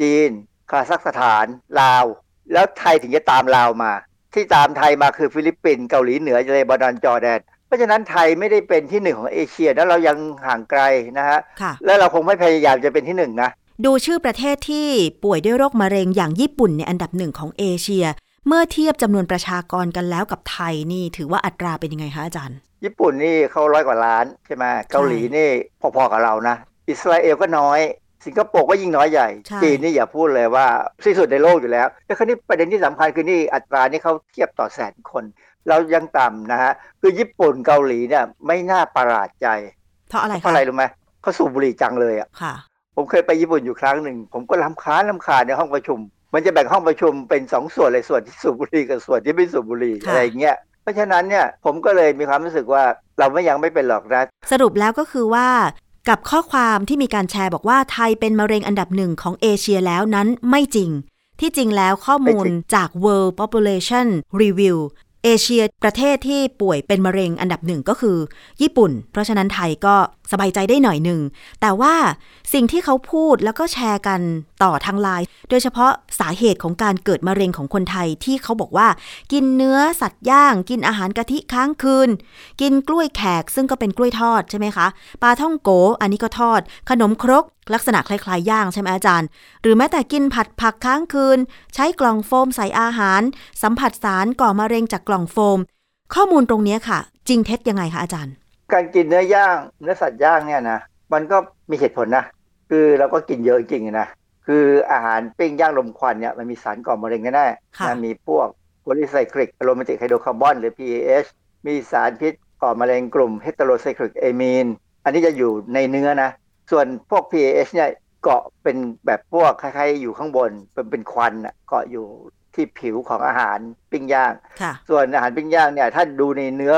Speaker 5: จีน คาซัคสถาน ลาว แล้วไทยถึงจะตามลาวมา ที่ตามไทยมาคือฟิลิปปินส์เกาหลีเหนือเลบานอนจอร์แดนเพราะฉะนั้นไทยไม่ได้เป็นที่หนึ่งของเอเชียนะเรายังห่างไกลนะฮะและเราคงไม่พยายามจะเป็นที่หนึ่งนะ
Speaker 1: ดูชื่อประเทศที่ป่วยด้วยโรคมะเร็งอย่างญี่ปุ่นในอันดับหนึ่งของเอเชีย เมื่อเทียบจำนวนประชากรกันแล้วกับไทยนี่ถือว่าอัตราเป็นยังไงคะอาจารย์
Speaker 5: ญี่ปุ่นนี่เขาร้อยกว่าล้านใช่ไหมเกาหลีนี่พอๆกับเรานะ อิสราเอลก็น้อย สิงคโปร์ก็ยิ่งน้อยใหญ่ จีนนี่อย่าพูดเลยว่าที่สุดในโลกอยู่แล้วแต่คราวนี้ประเด็นที่สำคัญคือนี่อัตรานี่เขาเทียบต่อแสนคน เรายังต่ำนะฮะคือญี่ปุ่นเกาหลีเนี่ยไม่น่าประหลาดใจ
Speaker 1: เพราะอะไรคะ
Speaker 5: เพราะอะไรรู้ไหมเขาสูบบุหรี่จังเลยอะ
Speaker 1: ค่ะ
Speaker 5: ผมเคยไปญี่ปุ่นอยู่ครั้งหนึ่ง ผมก็ลำคาญลำคาญในห้องประชุม มันจะแบ่งห้องประชุมเป็นสองส่วนเลยส่วนที่สูบบุหรี่กับส่วนที่ไม่สูบบุหรี่อะไรเงี้ยเพราะฉะนั้นเนี่ยผมก็เลยมีความรู้สึกว่าเราไม่ยังไม่เป็นหรอกนะ
Speaker 1: สรุปแล้วก็คือว่ากับข้อความที่มีการแชร์บอกว่าไทยเป็นมะเร็งอันดับหนึ่งของเอเชียแล้วนั้นไม่จริง ที่จริงแล้วข้อมูลจาก World Population Review เอเชียประเทศที่ป่วยเป็นมะเร็งอันดับหนึ่งก็คือ ญี่ปุ่น เพราะฉะนั้นไทยก็สบายใจได้หน่อยหนึ่ง แต่ว่าสิ่งที่เขาพูดแล้วก็แชร์กันต่อทางไลน์โดยเฉพาะสาเหตุของการเกิดมะเร็งของคนไทยที่เขาบอกว่า กินเนื้อสัตว์ย่าง กินอาหารกะทิค้างคืน กินกล้วยแขกซึ่งก็เป็นกล้วยทอดใช่ไหมคะปลาท่องโก อันนี้ก็ทอด ขนมครก ลักษณะคล้ายๆย่างใช่ไหมอาจารย์ หรือแม้แต่กินผัดผักค้างคืน ใช้กล่องโฟมใส่อาหาร สัมผัสสารก่อมะเร็งจากกล่องโฟม ข้อมูลตรงนี้ค่ะ จริงเท็จยังไงคะอาจารย์
Speaker 5: การกินเนื้อย่างเนื้อสัตว์ย่างเนี่ยนะมันก็มีเหตุผลนะ คือเราก็กินเยอะจริงๆนะคืออาหารปิ้งย่างลมควันเนี่ยมันมีสารก่อมะเร็งแน่ๆนะมีพวกโพลีไซคลิกโรมาติกไฮโดรคาร์บอนหรือ PAH มีสารพิษก่อมะเร็งกลุ่มเฮตโรไซคลิกเอมีนอันนี้จะอยู่ในเนื้อนะ ส่วนพวก PAH เนี่ยเกาะเป็นแบบพวกคล้ายๆอยู่ข้างบนเป็นเป็นควันอะเกาะอยู่ที่ผิวของอาหารปิ้งย่าง ส่วนอาหารปิ้งย่างเนี่ยถ้าดูในเนื้อ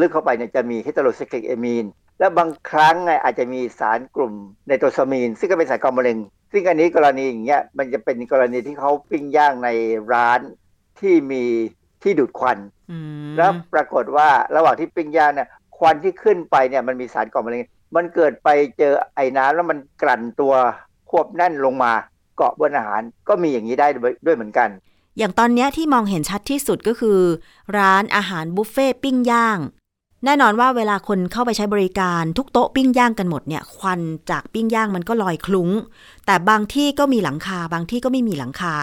Speaker 5: ลึกเข้าไปเนี่ยจะมีเฮตโรไซคลิกเอมีนแล้วบางครั้งไงอาจจะมีสารกลุ่มในโตซามีน ซึ่งก็เป็นสารก่อมะเร็ง ซึ่งอันนี้กรณีอย่างเงี้ยมันจะเป็นกรณีที่เขาปิ้งย่างในร้านที่มีที่ดูดควัน แล้วปรากฏว่าระหว่างที่ปิ้งย่างเนี่ยควันที่ขึ้นไปเนี่ยมันมีสารก่อมะเร็ง มันเกิดไปเจอไอ้น้ำแล้วมันกลั่นตัวควบแน่นลงมาเกาะบนอาหารก็มีอย่างนี้ได้ด้วยเหมือนกัน
Speaker 1: อย่างตอนนี้ที่มองเห็นชัดที่สุดก็คือ ร้านอาหารบุฟเฟ่ปิ้งย่าง แน่นอนว่าเวลาคนเข้าไปใช้บริการทุกโต๊ะปิ้งย่างกันหมดเนี่ยควันจากปิ้งย่างมันก็ลอยคลุ้ง แต่บางที่ก็มีหลังคา บางที่ก็ไม่มีหลังคา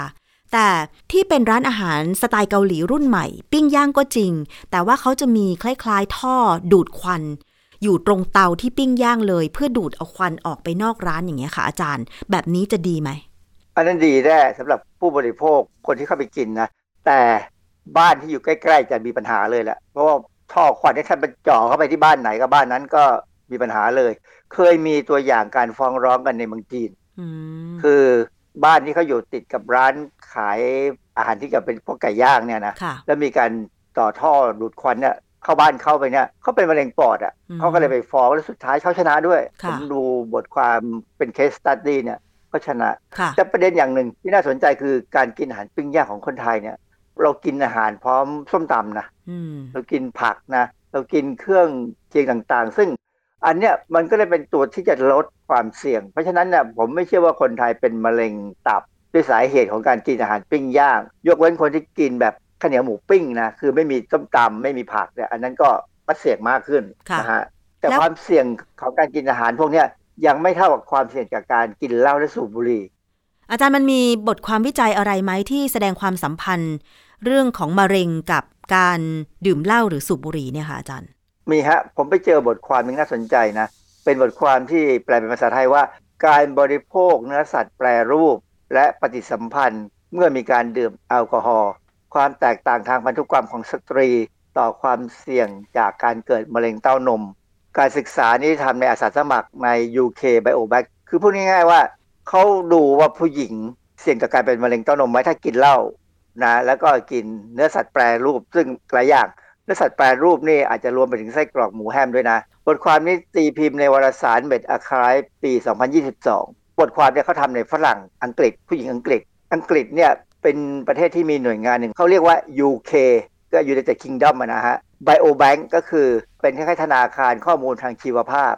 Speaker 1: แต่ที่เป็นร้านอาหารสไตล์เกาหลีรุ่นใหม่ ปิ้งย่างก็จริง แต่ว่าเขาจะมีคล้ายๆ ท่อดูดควัน อยู่ตรงเตาที่ปิ้งย่างเลย เพื่อดูดเอาควันออกไปนอกร้านอย่างเงี้ยค่ะอาจารย์ แบบนี้จะดีไหม
Speaker 5: อันนั้นดีแน่สำหรับผู้บริโภคคนที่เข้าไปกินนะแต่บ้านที่อยู่ใกล้ ๆ จะมีปัญหาเลยแหละเพราะว่า ท่อควันที่ท่านไปจ่อเข้าไปที่บ้านไหนก็บ้านนั้นก็มีปัญหาเลย เคยมีตัวอย่างการฟ้องร้องกันในเมืองจีนคือบ้านที่เขาอยู่ติดกับร้านขายอาหารที่กับเป็นพวกไก่ย่างเนี่ยนะแล้วมีการต่อท่อดูดควันเนี่ยเข้าบ้านเข้าไปเนี่ยเขาเป็นมะเร็งปอดอะเขาก็เลยไปฟ้องแล้วสุดท้ายเขาชนะด้วย ผมดูบทความเป็น case study เนี่ยก็ชนะ แต่ประเด็นอย่างหนึ่งที่น่าสนใจคือการกินอาหารปิ้งย่างของคนไทยเนี่ย เรากินอาหารพร้อมส้มตำนะเรากินผักนะเรากินเครื่องเคียงต่างๆ ซึ่งอันเนี้ยมันก็เลยเป็นตัวที่จะลดความเสี่ยง เพราะฉะนั้นเนี่ยผมไม่เชื่อว่าคนไทยเป็นมะเร็งตับด้วยสาเหตุของการกินอาหารปิ้งย่าง ยกเว้นคนที่กินแบบข้าวเหนียวหมูปิ้งนะคือไม่มีส้มตำไม่มีผักเนี่ยอันนั้นก็มัดเสี่ยงมากขึ้นนะฮะแต่ความเสี่ยงของการกินอาหารพวกเนี้ยยังไม่เท่ากับความเสี่ยงจากการกินเหล้าและสูบบุหรี่
Speaker 1: อาจารย์มันมีบทความวิจัยอะไรไหมที่แสดงความสัมพันธ์ เรื่องของมะเร็งกับการดื่มเหล้าหรือสูบบุหรี่เนี่ยค่ะอาจารย์
Speaker 5: มีฮะ ผมไปเจอบทความนึงน่าสนใจนะ เป็นบทความที่แปลเป็นภาษาไทยว่า การบริโภคเนื้อสัตว์แปรรูป และปฏิสัมพันธ์เมื่อมีการดื่มแอลกอฮอล์ความแตกต่างทางพันธุกรรมของสตรี ต่อความเสี่ยงจากการเกิดมะเร็งเต้านม การศึกษานี้ทำในอาสาสมัครใน UK Biobank คือพูดง่ายๆว่าเขาดูว่าผู้หญิงเสี่ยงต่อการเป็นมะเร็งเต้านมไหมถ้ากินเหล้า นะแล้วก็กินเนื้อสัตว์แปรรูป ซึ่งหลายอย่างเนื้อสัตว์แปรรูปนี่อาจจะรวมไปถึงไส้กรอกหมูแฮมด้วยนะ บทความนี้ตีพิมพ์ในวารสารเม็ดอาคายปี 2022 บทความเนี่ยเขาทำในฝรั่งอังกฤษ ผู้หญิงอังกฤษ อังกฤษเนี่ยเป็นประเทศที่มีหน่วยงานหนึ่งเขาเรียกว่า UK ก็อยู่ในแต่ Kingdom นะฮะ Biobank ก็คือเป็นคล้ายๆธนาคารข้อมูลทางชีวภาพ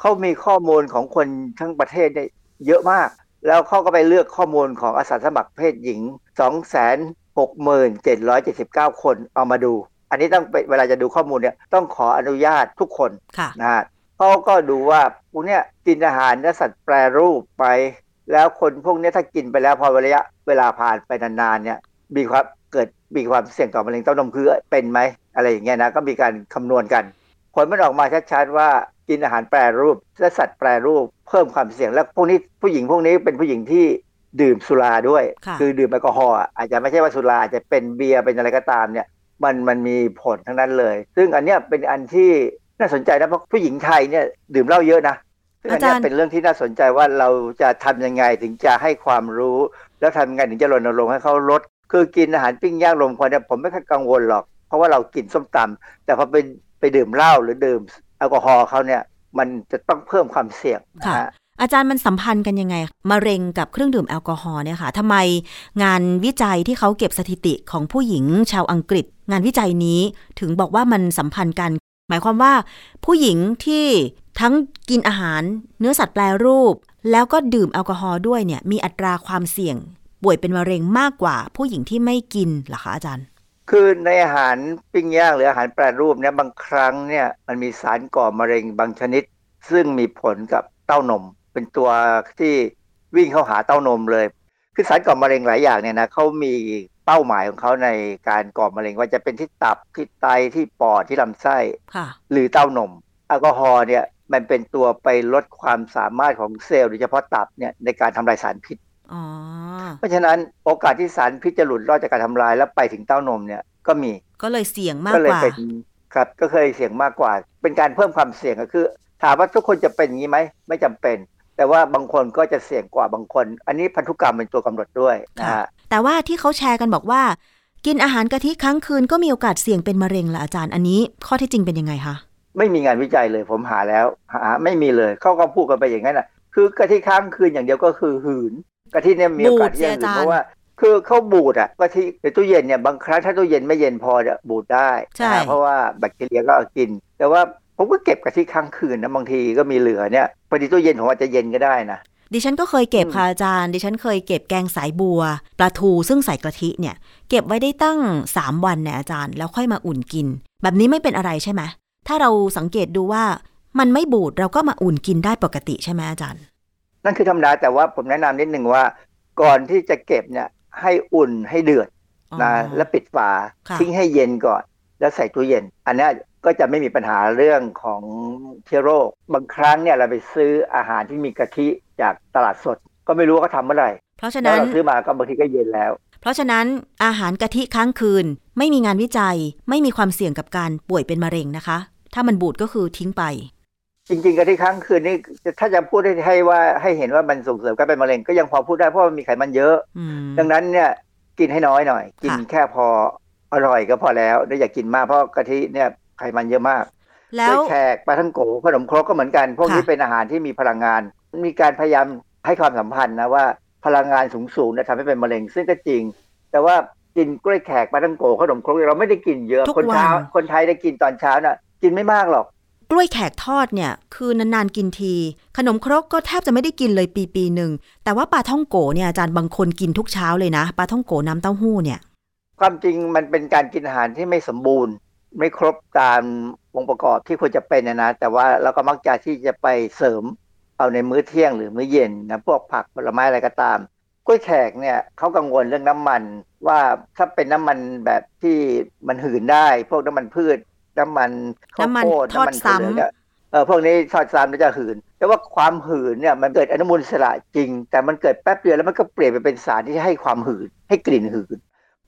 Speaker 5: เขามีข้อมูลของคนทั้งประเทศได้เยอะมาก แล้วเขาก็ไปเลือกข้อมูลของอาสาสมัครเพศหญิง 267,779 คนเอามาดู อันนี้ต้องเวลาจะดูข้อมูลเนี่ยต้องขออนุญาตทุกคนนะฮะเขาก็ดูว่าพวกเนี้ยกินอาหารและสัตว์แปรรูปไป แล้วคนพวกนี้ถ้ากินไปแล้วพอระยะเวลาผ่านไปนานๆเนี่ยมีความเกิดมีความเสี่ยงต่อมะเร็งเต้านมคือเป็นไหมอะไรอย่างเงี้ยนะก็มีการคำนวณกันผล มันออกมาชัดๆว่ากินอาหารแปรรูปและสัตว์แปรรูปเพิ่มความเสี่ยง และพวกนี้ผู้หญิงพวกนี้เป็นผู้หญิงที่ดื่มสุราด้วย คือดื่มแอลกอฮอล์อาจจะไม่ใช่ว่าสุราอาจจะเป็นเบียร์เป็นอะไรก็ตามเนี่ยมันมันมีผลทั้งนั้นเลย ซึ่งอันเนี้ยเป็นอันที่น่าสนใจนะเพราะผู้หญิงไทยเนี่ยดื่มเหล้าเยอะนะซึ่งอันนี้เป็นเรื่องที่น่าสนใจว่าเราจะทำยังไงถึงจะให้ความรู้ แล้วทำยังไงถึงจะรณรงค์ให้เขาลด คือกินอาหารปิ้งย่างลมควันเนี่ยผมไม่ค่อยกังวลหรอก เพราะว่าเรากินส้มตำแต่พอไป ไปดื่มเหล้าหรือดื่มแอลกอฮอล์เขาเนี่ย มันจะต้องเพิ่มความเสี่ยง
Speaker 1: ค่ะ อาจารย์มันสัมพันธ์กันยังไงมะเร็งกับเครื่องดื่มแอลกอฮอล์เนี่ยค่ะทำไมงานวิจัยที่เขาเก็บสถิติของผู้หญิงชาวอังกฤษ งานวิจัยนี้ถึงบอกว่ามันสัมพันธ์กัน หมายความว่า ผู้หญิงที่ทั้งกินอาหารเนื้อสัตว์แปรรูป แล้วก็ดื่มแอลกอฮอล์ด้วยเนี่ยมีอัตราความเสี่ยงป่วยเป็นมะเร็งมากกว่าผู้หญิงที่ไม่กินเหรอคะอาจารย์
Speaker 5: คือในอาหารปิ้งย่างหรืออาหารแปรรูปเนี่ยบางครั้งเนี่ยมันมีสารก่อมะเร็งบางชนิด ซึ่งมีผลกับเต้านม เป็นตัวที่วิ่งเข้าหาเต้านมเลย คือสารก่อมะเร็งหลายอย่างเนี่ยนะเขามีเป้าหมายของเขาในการก่อมะเร็งว่าจะเป็นที่ตับที่ไตที่ปอดที่ลำไส้หรือเต้านมแอลกอฮอล์เนี่ยมันเป็นตัวไปลดความสามารถของเซลล์โดยเฉพาะตับเนี่ยในการทำลายสารพิษ เพราะฉะนั้นโอกาสที่สารพิษจะหลุดรอดจากการทำลายแล้วไปถึงเต้านมเนี่ยก็มี
Speaker 1: ก็เลยเสี่ยงมากกว่าก็เลยเป็น
Speaker 5: ครับ ก็เคยเสี่ยงมากกว่า เป็นการเพิ่มความเสี่ยงก็คือ ถามว่าทุกคนจะเป็นอย่างนี้ไหมไม่จำเป็น แต่ว่าบางคนก็จะเสี่ยงกว่าบางคน อันนี้พันธุกรรมเป็นตัวกำหนดด้วยนะฮะ
Speaker 1: แต่ว่าที่เขาแชร์กันบอกว่า กินอาหารกะทิค้างคืนก็มีโอกาสเสี่ยงเป็นมะเร็งละอาจารย์อันนี้ข้อที่จริงเป็นยังไงคะ
Speaker 5: ไม่มีงานวิจัยเลยผมหาแล้วหาไม่มีเลยเขาก็พูดกันไปอย่างนั้นแหะคือกะทิค้างคืนอย่างเดียวก็คือหืน กะทิเนี่ยมีโอกาสที่จะหืนเพราะว่าคือเขาบูดอะกะทิในตู้เย็นเนี่ยบางครั้งถ้าตู้เย็นไม่เย็นพอจะบูดได้
Speaker 1: ใช่
Speaker 5: เพราะว่าแบคทีเรียก็กิน แต่ว่าผมก็เก็บกะทิค้างคืนนะบางทีก็มีเหลือเนี่ยพอดีตู้เย็นผมอาจจะเย็นก็ได้นะ
Speaker 1: ดิฉันก็เคยเก็บค่ะอาจารย์ดิฉันเคยเก็บแกงสายบัวปลาทูซึ่งใส่กะทิเนี่ย เก็บไว้ได้ตั้งสามวันเนี่ยอาจารย์ แล้วค่อยมาอุ่นกิน แบบนี้ไม่เป็นอะไรใช่ไหมถ้าเราสังเกตดูว่ามันไม่บูดเราก็มาอุ่นกินได้ปกติใช่ไหมอาจารย์
Speaker 5: นั่นคือธรรมดาแต่ว่าผมแนะนำนิดหนึ่งว่า ก่อนที่จะเก็บเนี่ย ให้อุ่นให้เดือดนะแล้วปิดฝาทิ้งให้เย็นก่อน แล้วใส่ตู้เย็น อันนี้ก็จะไม่มีปัญหาเรื่องของเชื้อโรค บางครั้งเนี่ยเราไปซื้ออาหารที่มีกะทิจากตลาดสด ก็ไม่รู้ว่าเขาทำเมื่อไหร่
Speaker 1: เพราะฉะนั้น
Speaker 5: เราซื้อมาก็บางทีก็เย็นแล้ว
Speaker 1: เพราะฉะนั้นอาหารกะทิค้างคืน ไม่มีงานวิจัย ไม่มีความเสี่ยงกับการป่วยเป็นมะเร็งนะคะ ถ้ามันบูดก็คือทิ้งไป
Speaker 5: จริง ๆกะทิค้างคืนนี่ถ้าจะพูดให้ว่าให้เห็นว่ามันส่งเสริมการเป็นมะเร็งก็ยังพอพูดได้เพราะมันมีไขมันเยอะ ดังนั้นเนี่ยกินให้น้อยหน่อย กินแค่พออร่อยก็พอแล้วไม่อย่ากกินมากเพราะกะทิเนี่ยไขมันเยอะมาก
Speaker 1: แล้ว
Speaker 5: แขกปลาทั้งโกขนมครกก็เหมือนกัน พวกนี้เป็นอาหารที่มีพลังงาน มีการพยายามให้ความสัมพันธ์นะว่าพลังงานสูงๆเนี่ยทำให้เป็นมะเร็งซึ่งก็จริง แต่ว่ากินกล้วยแขกปลาทั้งโกขนมครกเราไม่ได้กินเยอะคนเช้าคนไทยได้กินตอนเช้าน่ะกินไม่มากหรอก
Speaker 1: กล้วยแขกทอดเนี่ยคือนานๆกินที ขนมครกก็แทบจะไม่ได้กินเลยปีปีหนึ่ง แต่ว่าปลาท่องโกเนี่ยอาจารย์บางคนกินทุกเช้าเลยนะปลาท่องโกน้ำเต้าหู้เนี่ย
Speaker 5: ความจริงมันเป็นการกินอาหารที่ไม่สมบูรณ์ ไม่ครบตามองค์ประกอบที่ควรจะเป็นนะนะแต่ว่าเราก็มักจะที่จะไปเสริมเอาในมื้อเที่ยงหรือมื้อเย็นนะพวกผักผลไม้อะไรก็ตามกล้วยแขกเนี่ยเขากังวลเรื่องน้ำมันว่าถ้าเป็นน้ำมันแบบที่มันหืนได้ พวกน้ำมันพืช น้ำมัน
Speaker 1: ข้าวโพดน้ำมันซ้ำ
Speaker 5: เนี่ยเออพวกนี้ทอดซ้ำแล้วจะหืน แต่ว่าความหืนเนี่ยมันเกิดอนุมูลอิสระจริง แต่มันเกิดแป๊บเดียวแล้วมันก็เปลี่ยนไปเป็นสารที่ให้ความหืน ให้กลิ่นหืน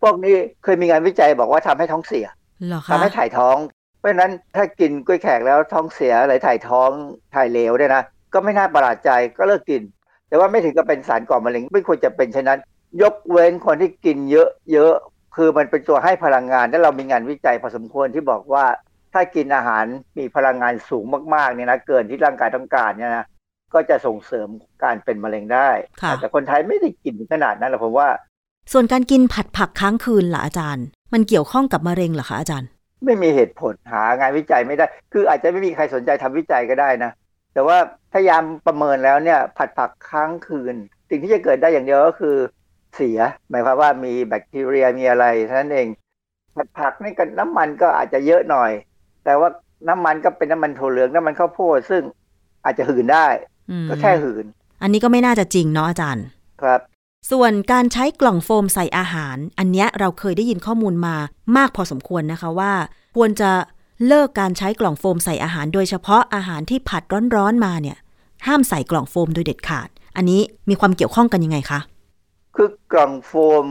Speaker 5: พวกนี้เคยมีงานวิจัยบอกว่าทำให้ท้องเสียทำให้ถ่ายท้อง เพราะฉะนั้นถ้ากินกล้วยแขกแล้วท้องเสียอะไรถ่ายท้องถ่ายเหลวเนี่ยนะก็ไม่น่าประหลาดใจก็เลิกกิน แต่ว่าไม่ถึงกับเป็นสารก่อมะเร็งไม่ควรจะเป็นเช่นนั้น ยกเว้นคนที่กินเยอะเยอะ คือมันเป็นตัวให้พลังงาน และเรามีงานวิจัยพอสมควรที่บอกว่า ถ้ากินอาหารมีพลังงานสูงมากๆเนี่ยนะเกินที่ร่างกายต้องการเนี่ยนะก็จะส่งเสริมการเป็นมะเร็งได้ แต่คนไทยไม่ได้กินขนาดนั้นหรอกผมว่า
Speaker 1: ส่วนการกินผัดผักค้างคืนล่ะอาจารย์ มันเกี่ยวข้องกับมะเร็งเหรอคะอาจารย์
Speaker 5: ไม่มีเหตุผลหางานวิจัยไม่ได้ คืออาจจะไม่มีใครสนใจทำวิจัยก็ได้นะแต่ว่าพยายามประเมินแล้วเนี่ยผัดผักค้างคืน สิ่งที่จะเกิดได้อย่างเดียวก็คือ เสีย หมายความว่ามีแบคทีเรียมีอะไรเท่านั้นเองผัดผักนี่ก็น้ำมันก็อาจจะเยอะหน่อย แต่ว่าน้ำมันก็เป็นน้ำมันถั่วเหลืองน้ำมันข้าวโพดซึ่งอาจจะหืนได้ก็แค่หืน
Speaker 1: อันนี้ก็ไม่น่าจะจริงเนาะอาจารย์
Speaker 5: ครับ
Speaker 1: ส่วนการใช้กล่องโฟมใส่อาหาร อันนี้เราเคยได้ยินข้อมูลมามากพอสมควรนะคะว่า ควรจะเลิกการใช้กล่องโฟมใส่อาหาร โดยเฉพาะอาหารที่ผัดร้อนๆมาเนี่ย ห้ามใส่กล่องโฟมโดยเด็ดขาด อันนี้มีความเกี่ยวข้องกันยังไงคะ
Speaker 5: คือกล่องโฟม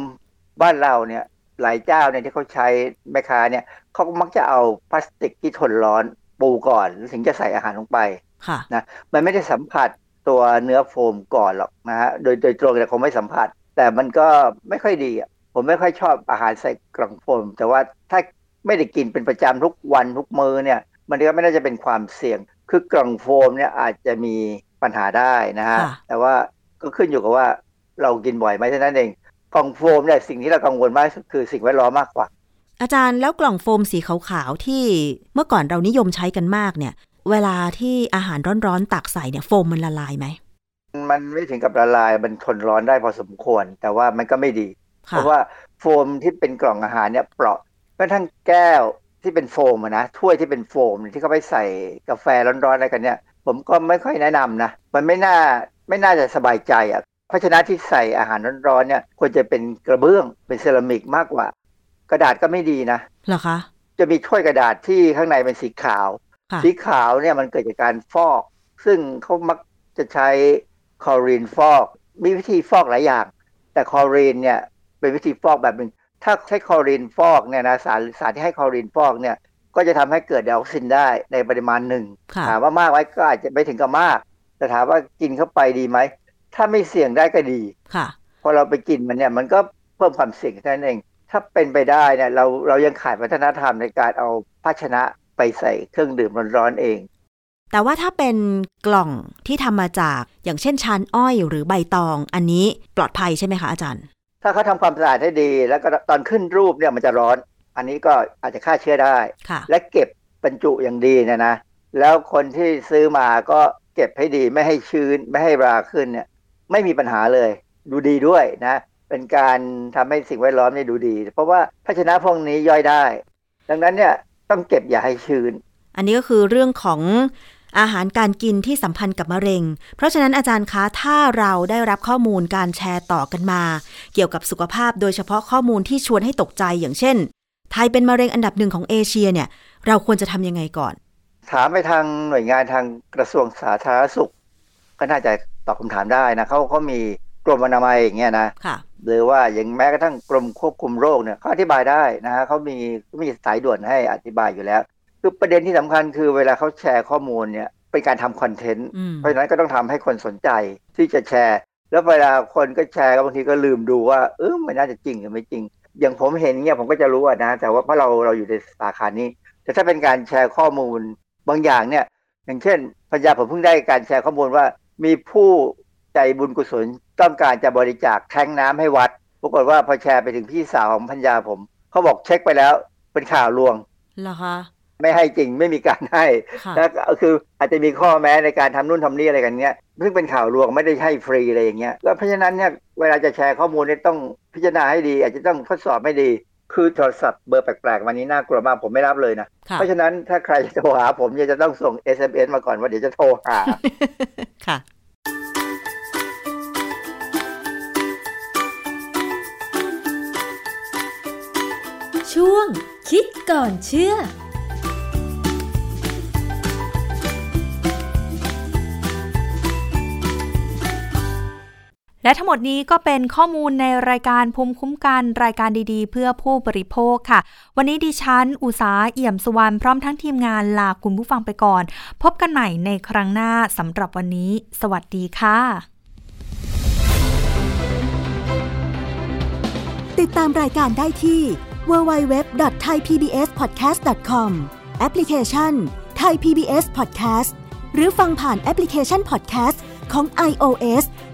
Speaker 5: บ้านเราเนี่ยหลายเจ้าเนี่ยที่เขาใช้แม่ค้าเนี่ยเขามักจะเอาพลาสติกที่ทนร้อนปูก่อนถึงจะใส่อาหารลงไป
Speaker 1: ค่ะ
Speaker 5: นะมันไม่ได้สัมผัสตัวเนื้อโฟมก่อนหรอกนะฮะโดยโดยตรงแต่คงไม่สัมผัส แต่มันก็ไม่ค่อยดีอะผมไม่ค่อยชอบอาหารใส่กล่องโฟม แต่ว่าถ้าไม่ได้กินเป็นประจำทุกวันทุกมื้อเนี่ยมันก็ไม่น่าจะเป็นความเสี่ยง คือกล่องโฟมเนี่ยอาจจะมีปัญหาได้นะฮะแต่ว่าก็ขึ้นอยู่กับว่า เรากินบ่อยไหมเท่านั้นเอง กล่องโฟมเนี่ยสิ่งที่เรากังวลมากคือสิ่งแวดล้อมมากกว่า
Speaker 1: อาจารย์แล้วกล่องโฟมสีขาวๆที่เมื่อก่อนเรานิยมใช้กันมากเนี่ย เวลาที่อาหารร้อนๆตักใส่เนี่ยโฟมมันละลายไหม
Speaker 5: มันไม่ถึงกับละลายมันทนร้อนได้พอสมควร แต่ว่ามันก็ไม่ดี เพราะว่าโฟมที่เป็นกล่องอาหารเนี่ยเปราะแม้ทั้งแก้วที่เป็นโฟมนะถ้วยที่เป็นโฟมที่เขาไปใส่กาแฟร้อนๆอะไรกันเนี่ย ผมก็ไม่ค่อยแนะนำนะ มันไม่น่าไม่น่าจะสบายใจอะเพราะฉะนั้นที่ใส่อาหารร้อนๆเนี่ยควรจะเป็นกระเบื้องเป็นเซรามิกมากกว่า กระดาษก็ไม่ดีนะ
Speaker 1: เหรอคะ
Speaker 5: จะมีถ้วยกระดาษที่ข้างในเป็นสีขาว สีขาวเนี่ยมันเกิดจากการฟอก ซึ่งเขามักจะใช้คลอรีนฟอก มีวิธีฟอกหลายอย่าง แต่คลอรีนเนี่ยเป็นวิธีฟอกแบบหนึ่งถ้าใช้คลอรีนฟอกเนี่ยนะสารสารที่ใช้คลอรีนฟอกเนี่ยก็จะทำให้เกิดไดออกซินได้ในปริมาณหนึ่งถามว่ามากไหมก็อาจจะไม่ถึงกับมาก แต่ถามว่ากินเข้าไปดีไหม ถ้าไม่เสี่ยงได้ก็ดี
Speaker 1: ค่ะ
Speaker 5: พอเราไปกินมันเนี่ยมันก็เพิ่มความเสี่ยงแค่นั้นเอง ถ้าเป็นไปได้เนี่ยเราเรายังขาดวัฒนธรรมในการเอาภาชนะไปใส่เครื่องดื่มร้อนๆเอง
Speaker 1: แต่ว่าถ้าเป็นกล่องที่ทำมาจากอย่างเช่นชานอ้อยหรือใบตอง อันนี้ปลอดภัยใช่ไหมคะอาจารย์
Speaker 5: ถ้าเขาทำความสะอาดให้ดี แล้วก็ตอนขึ้นรูปเนี่ยมันจะร้อน อันนี้ก็อาจจะฆ่าเชื้อได้ และเก็บบรรจุอย่างดีเนี่ยนะ แล้วคนที่ซื้อมาก็เก็บให้ดีไม่ให้ชื้นไม่ให้ราขึ้นเนี่ย ไม่มีปัญหาเลย ดูดีด้วยนะ เป็นการทำให้สิ่งแวดล้อมนี่ดูดี เพราะว่าภาชนะพวกนี้ย่อยได้ ดังนั้นเนี่ยต้องเก็บอย่าให้ชื้น
Speaker 1: อันนี้ก็คือเรื่องของอาหารการกินที่สัมพันธ์กับมะเร็ง เพราะฉะนั้นอาจารย์คะ ถ้าเราได้รับข้อมูลการแชร์ต่อกันมา เกี่ยวกับสุขภาพโดยเฉพาะข้อมูลที่ชวนให้ตกใจอย่างเช่น ไทยเป็นมะเร็งอันดับหนึ่งของเอเชียเนี่ย เราควรจะทำยังไงก่อน
Speaker 5: ถามไปทางหน่วยงานทางกระทรวงสาธารณสุข ก็น่าจะตอบคำถามได้นะเขาเขามีกรมอนามัยอย่างเงี้ยนะหรือว่าอย่างแม้กระทั่งกรมควบคุมโรคเนี่ยเขาอธิบายได้นะฮะเขามีมีสายด่วนให้อธิบายอยู่แล้ว คือประเด็นที่สำคัญคือเวลาเขาแชร์ข้อมูลเนี่ยเป็นการทำคอนเทนต์ เพราะฉะนั้นก็ต้องทำให้คนสนใจที่จะแชร์ แล้วเวลาคนก็แชร์บางทีก็ลืมดูว่าเออมันน่าจะจริงหรือไม่จริง อย่างผมเห็นเนี่ยผมก็จะรู้นะ แต่ว่าเพราะเราเราอยู่ในสาขานี้ แต่ถ้าเป็นการแชร์ข้อมูลบางอย่างเนี่ย อย่างเช่นพัญญาผมเพิ่งได้การแชร์ข้อมูลว่า มีผู้ใจบุญกุศลต้องการจะบริจาคแทงน้ำให้วัด ปรากฏว่าพอแชร์ไปถึงพี่สาวของพัญญาผม เขาบอกเช็คไปแล้วเป็นข่าวลวง
Speaker 1: เหรอคะ
Speaker 5: ไม่ให้จริงไม่มีการให้แล้วก็คืออาจจะมีข้อแม้ในการทำนู่นทำนี่อะไรกันเนี้ยซึ่งเป็นข่าวลวงไม่ได้ให้ฟรีอะไรอย่างเงี้ยแล้วเพราะฉะนั้นเนี่ยเวลาจะแชร์ข้อมูลเนี่ยต้องพิจารณาให้ดี อาจจะต้องทดสอบให้ดี คือโทรศัพท์เบอร์แปลกๆวันนี้น่ากลัวมากผมไม่รับเลยนะ เพราะฉะนั้นถ้าใครจะโทรหาผมเนี่ยจะต้องส่ง SMS มาก่อนว่าเดี๋ยวจะโทรหา
Speaker 1: ค่ะ
Speaker 6: ช่วงคิดก่อนเชื่อ
Speaker 2: และทั้งหมดนี้ก็เป็นข้อมูลในรายการภูมิคุ้มกันรายการดีๆ เพื่อผู้บริโภคค่ะ วันนี้ดิฉัน อุสาเอี่ยมสุวรรณพร้อมทั้งทีมงานลาคุณผู้ฟังไปก่อน พบกันใหม่ในครั้งหน้าสำหรับวันนี้ สวัสดีค่ะ
Speaker 1: ติดตามรายการได้ที่ www.thaipbspodcast.com แอปพลิเคชัน Thai PBS Podcast หรือฟังผ่านแอปพลิเคชัน Podcast ของ iOS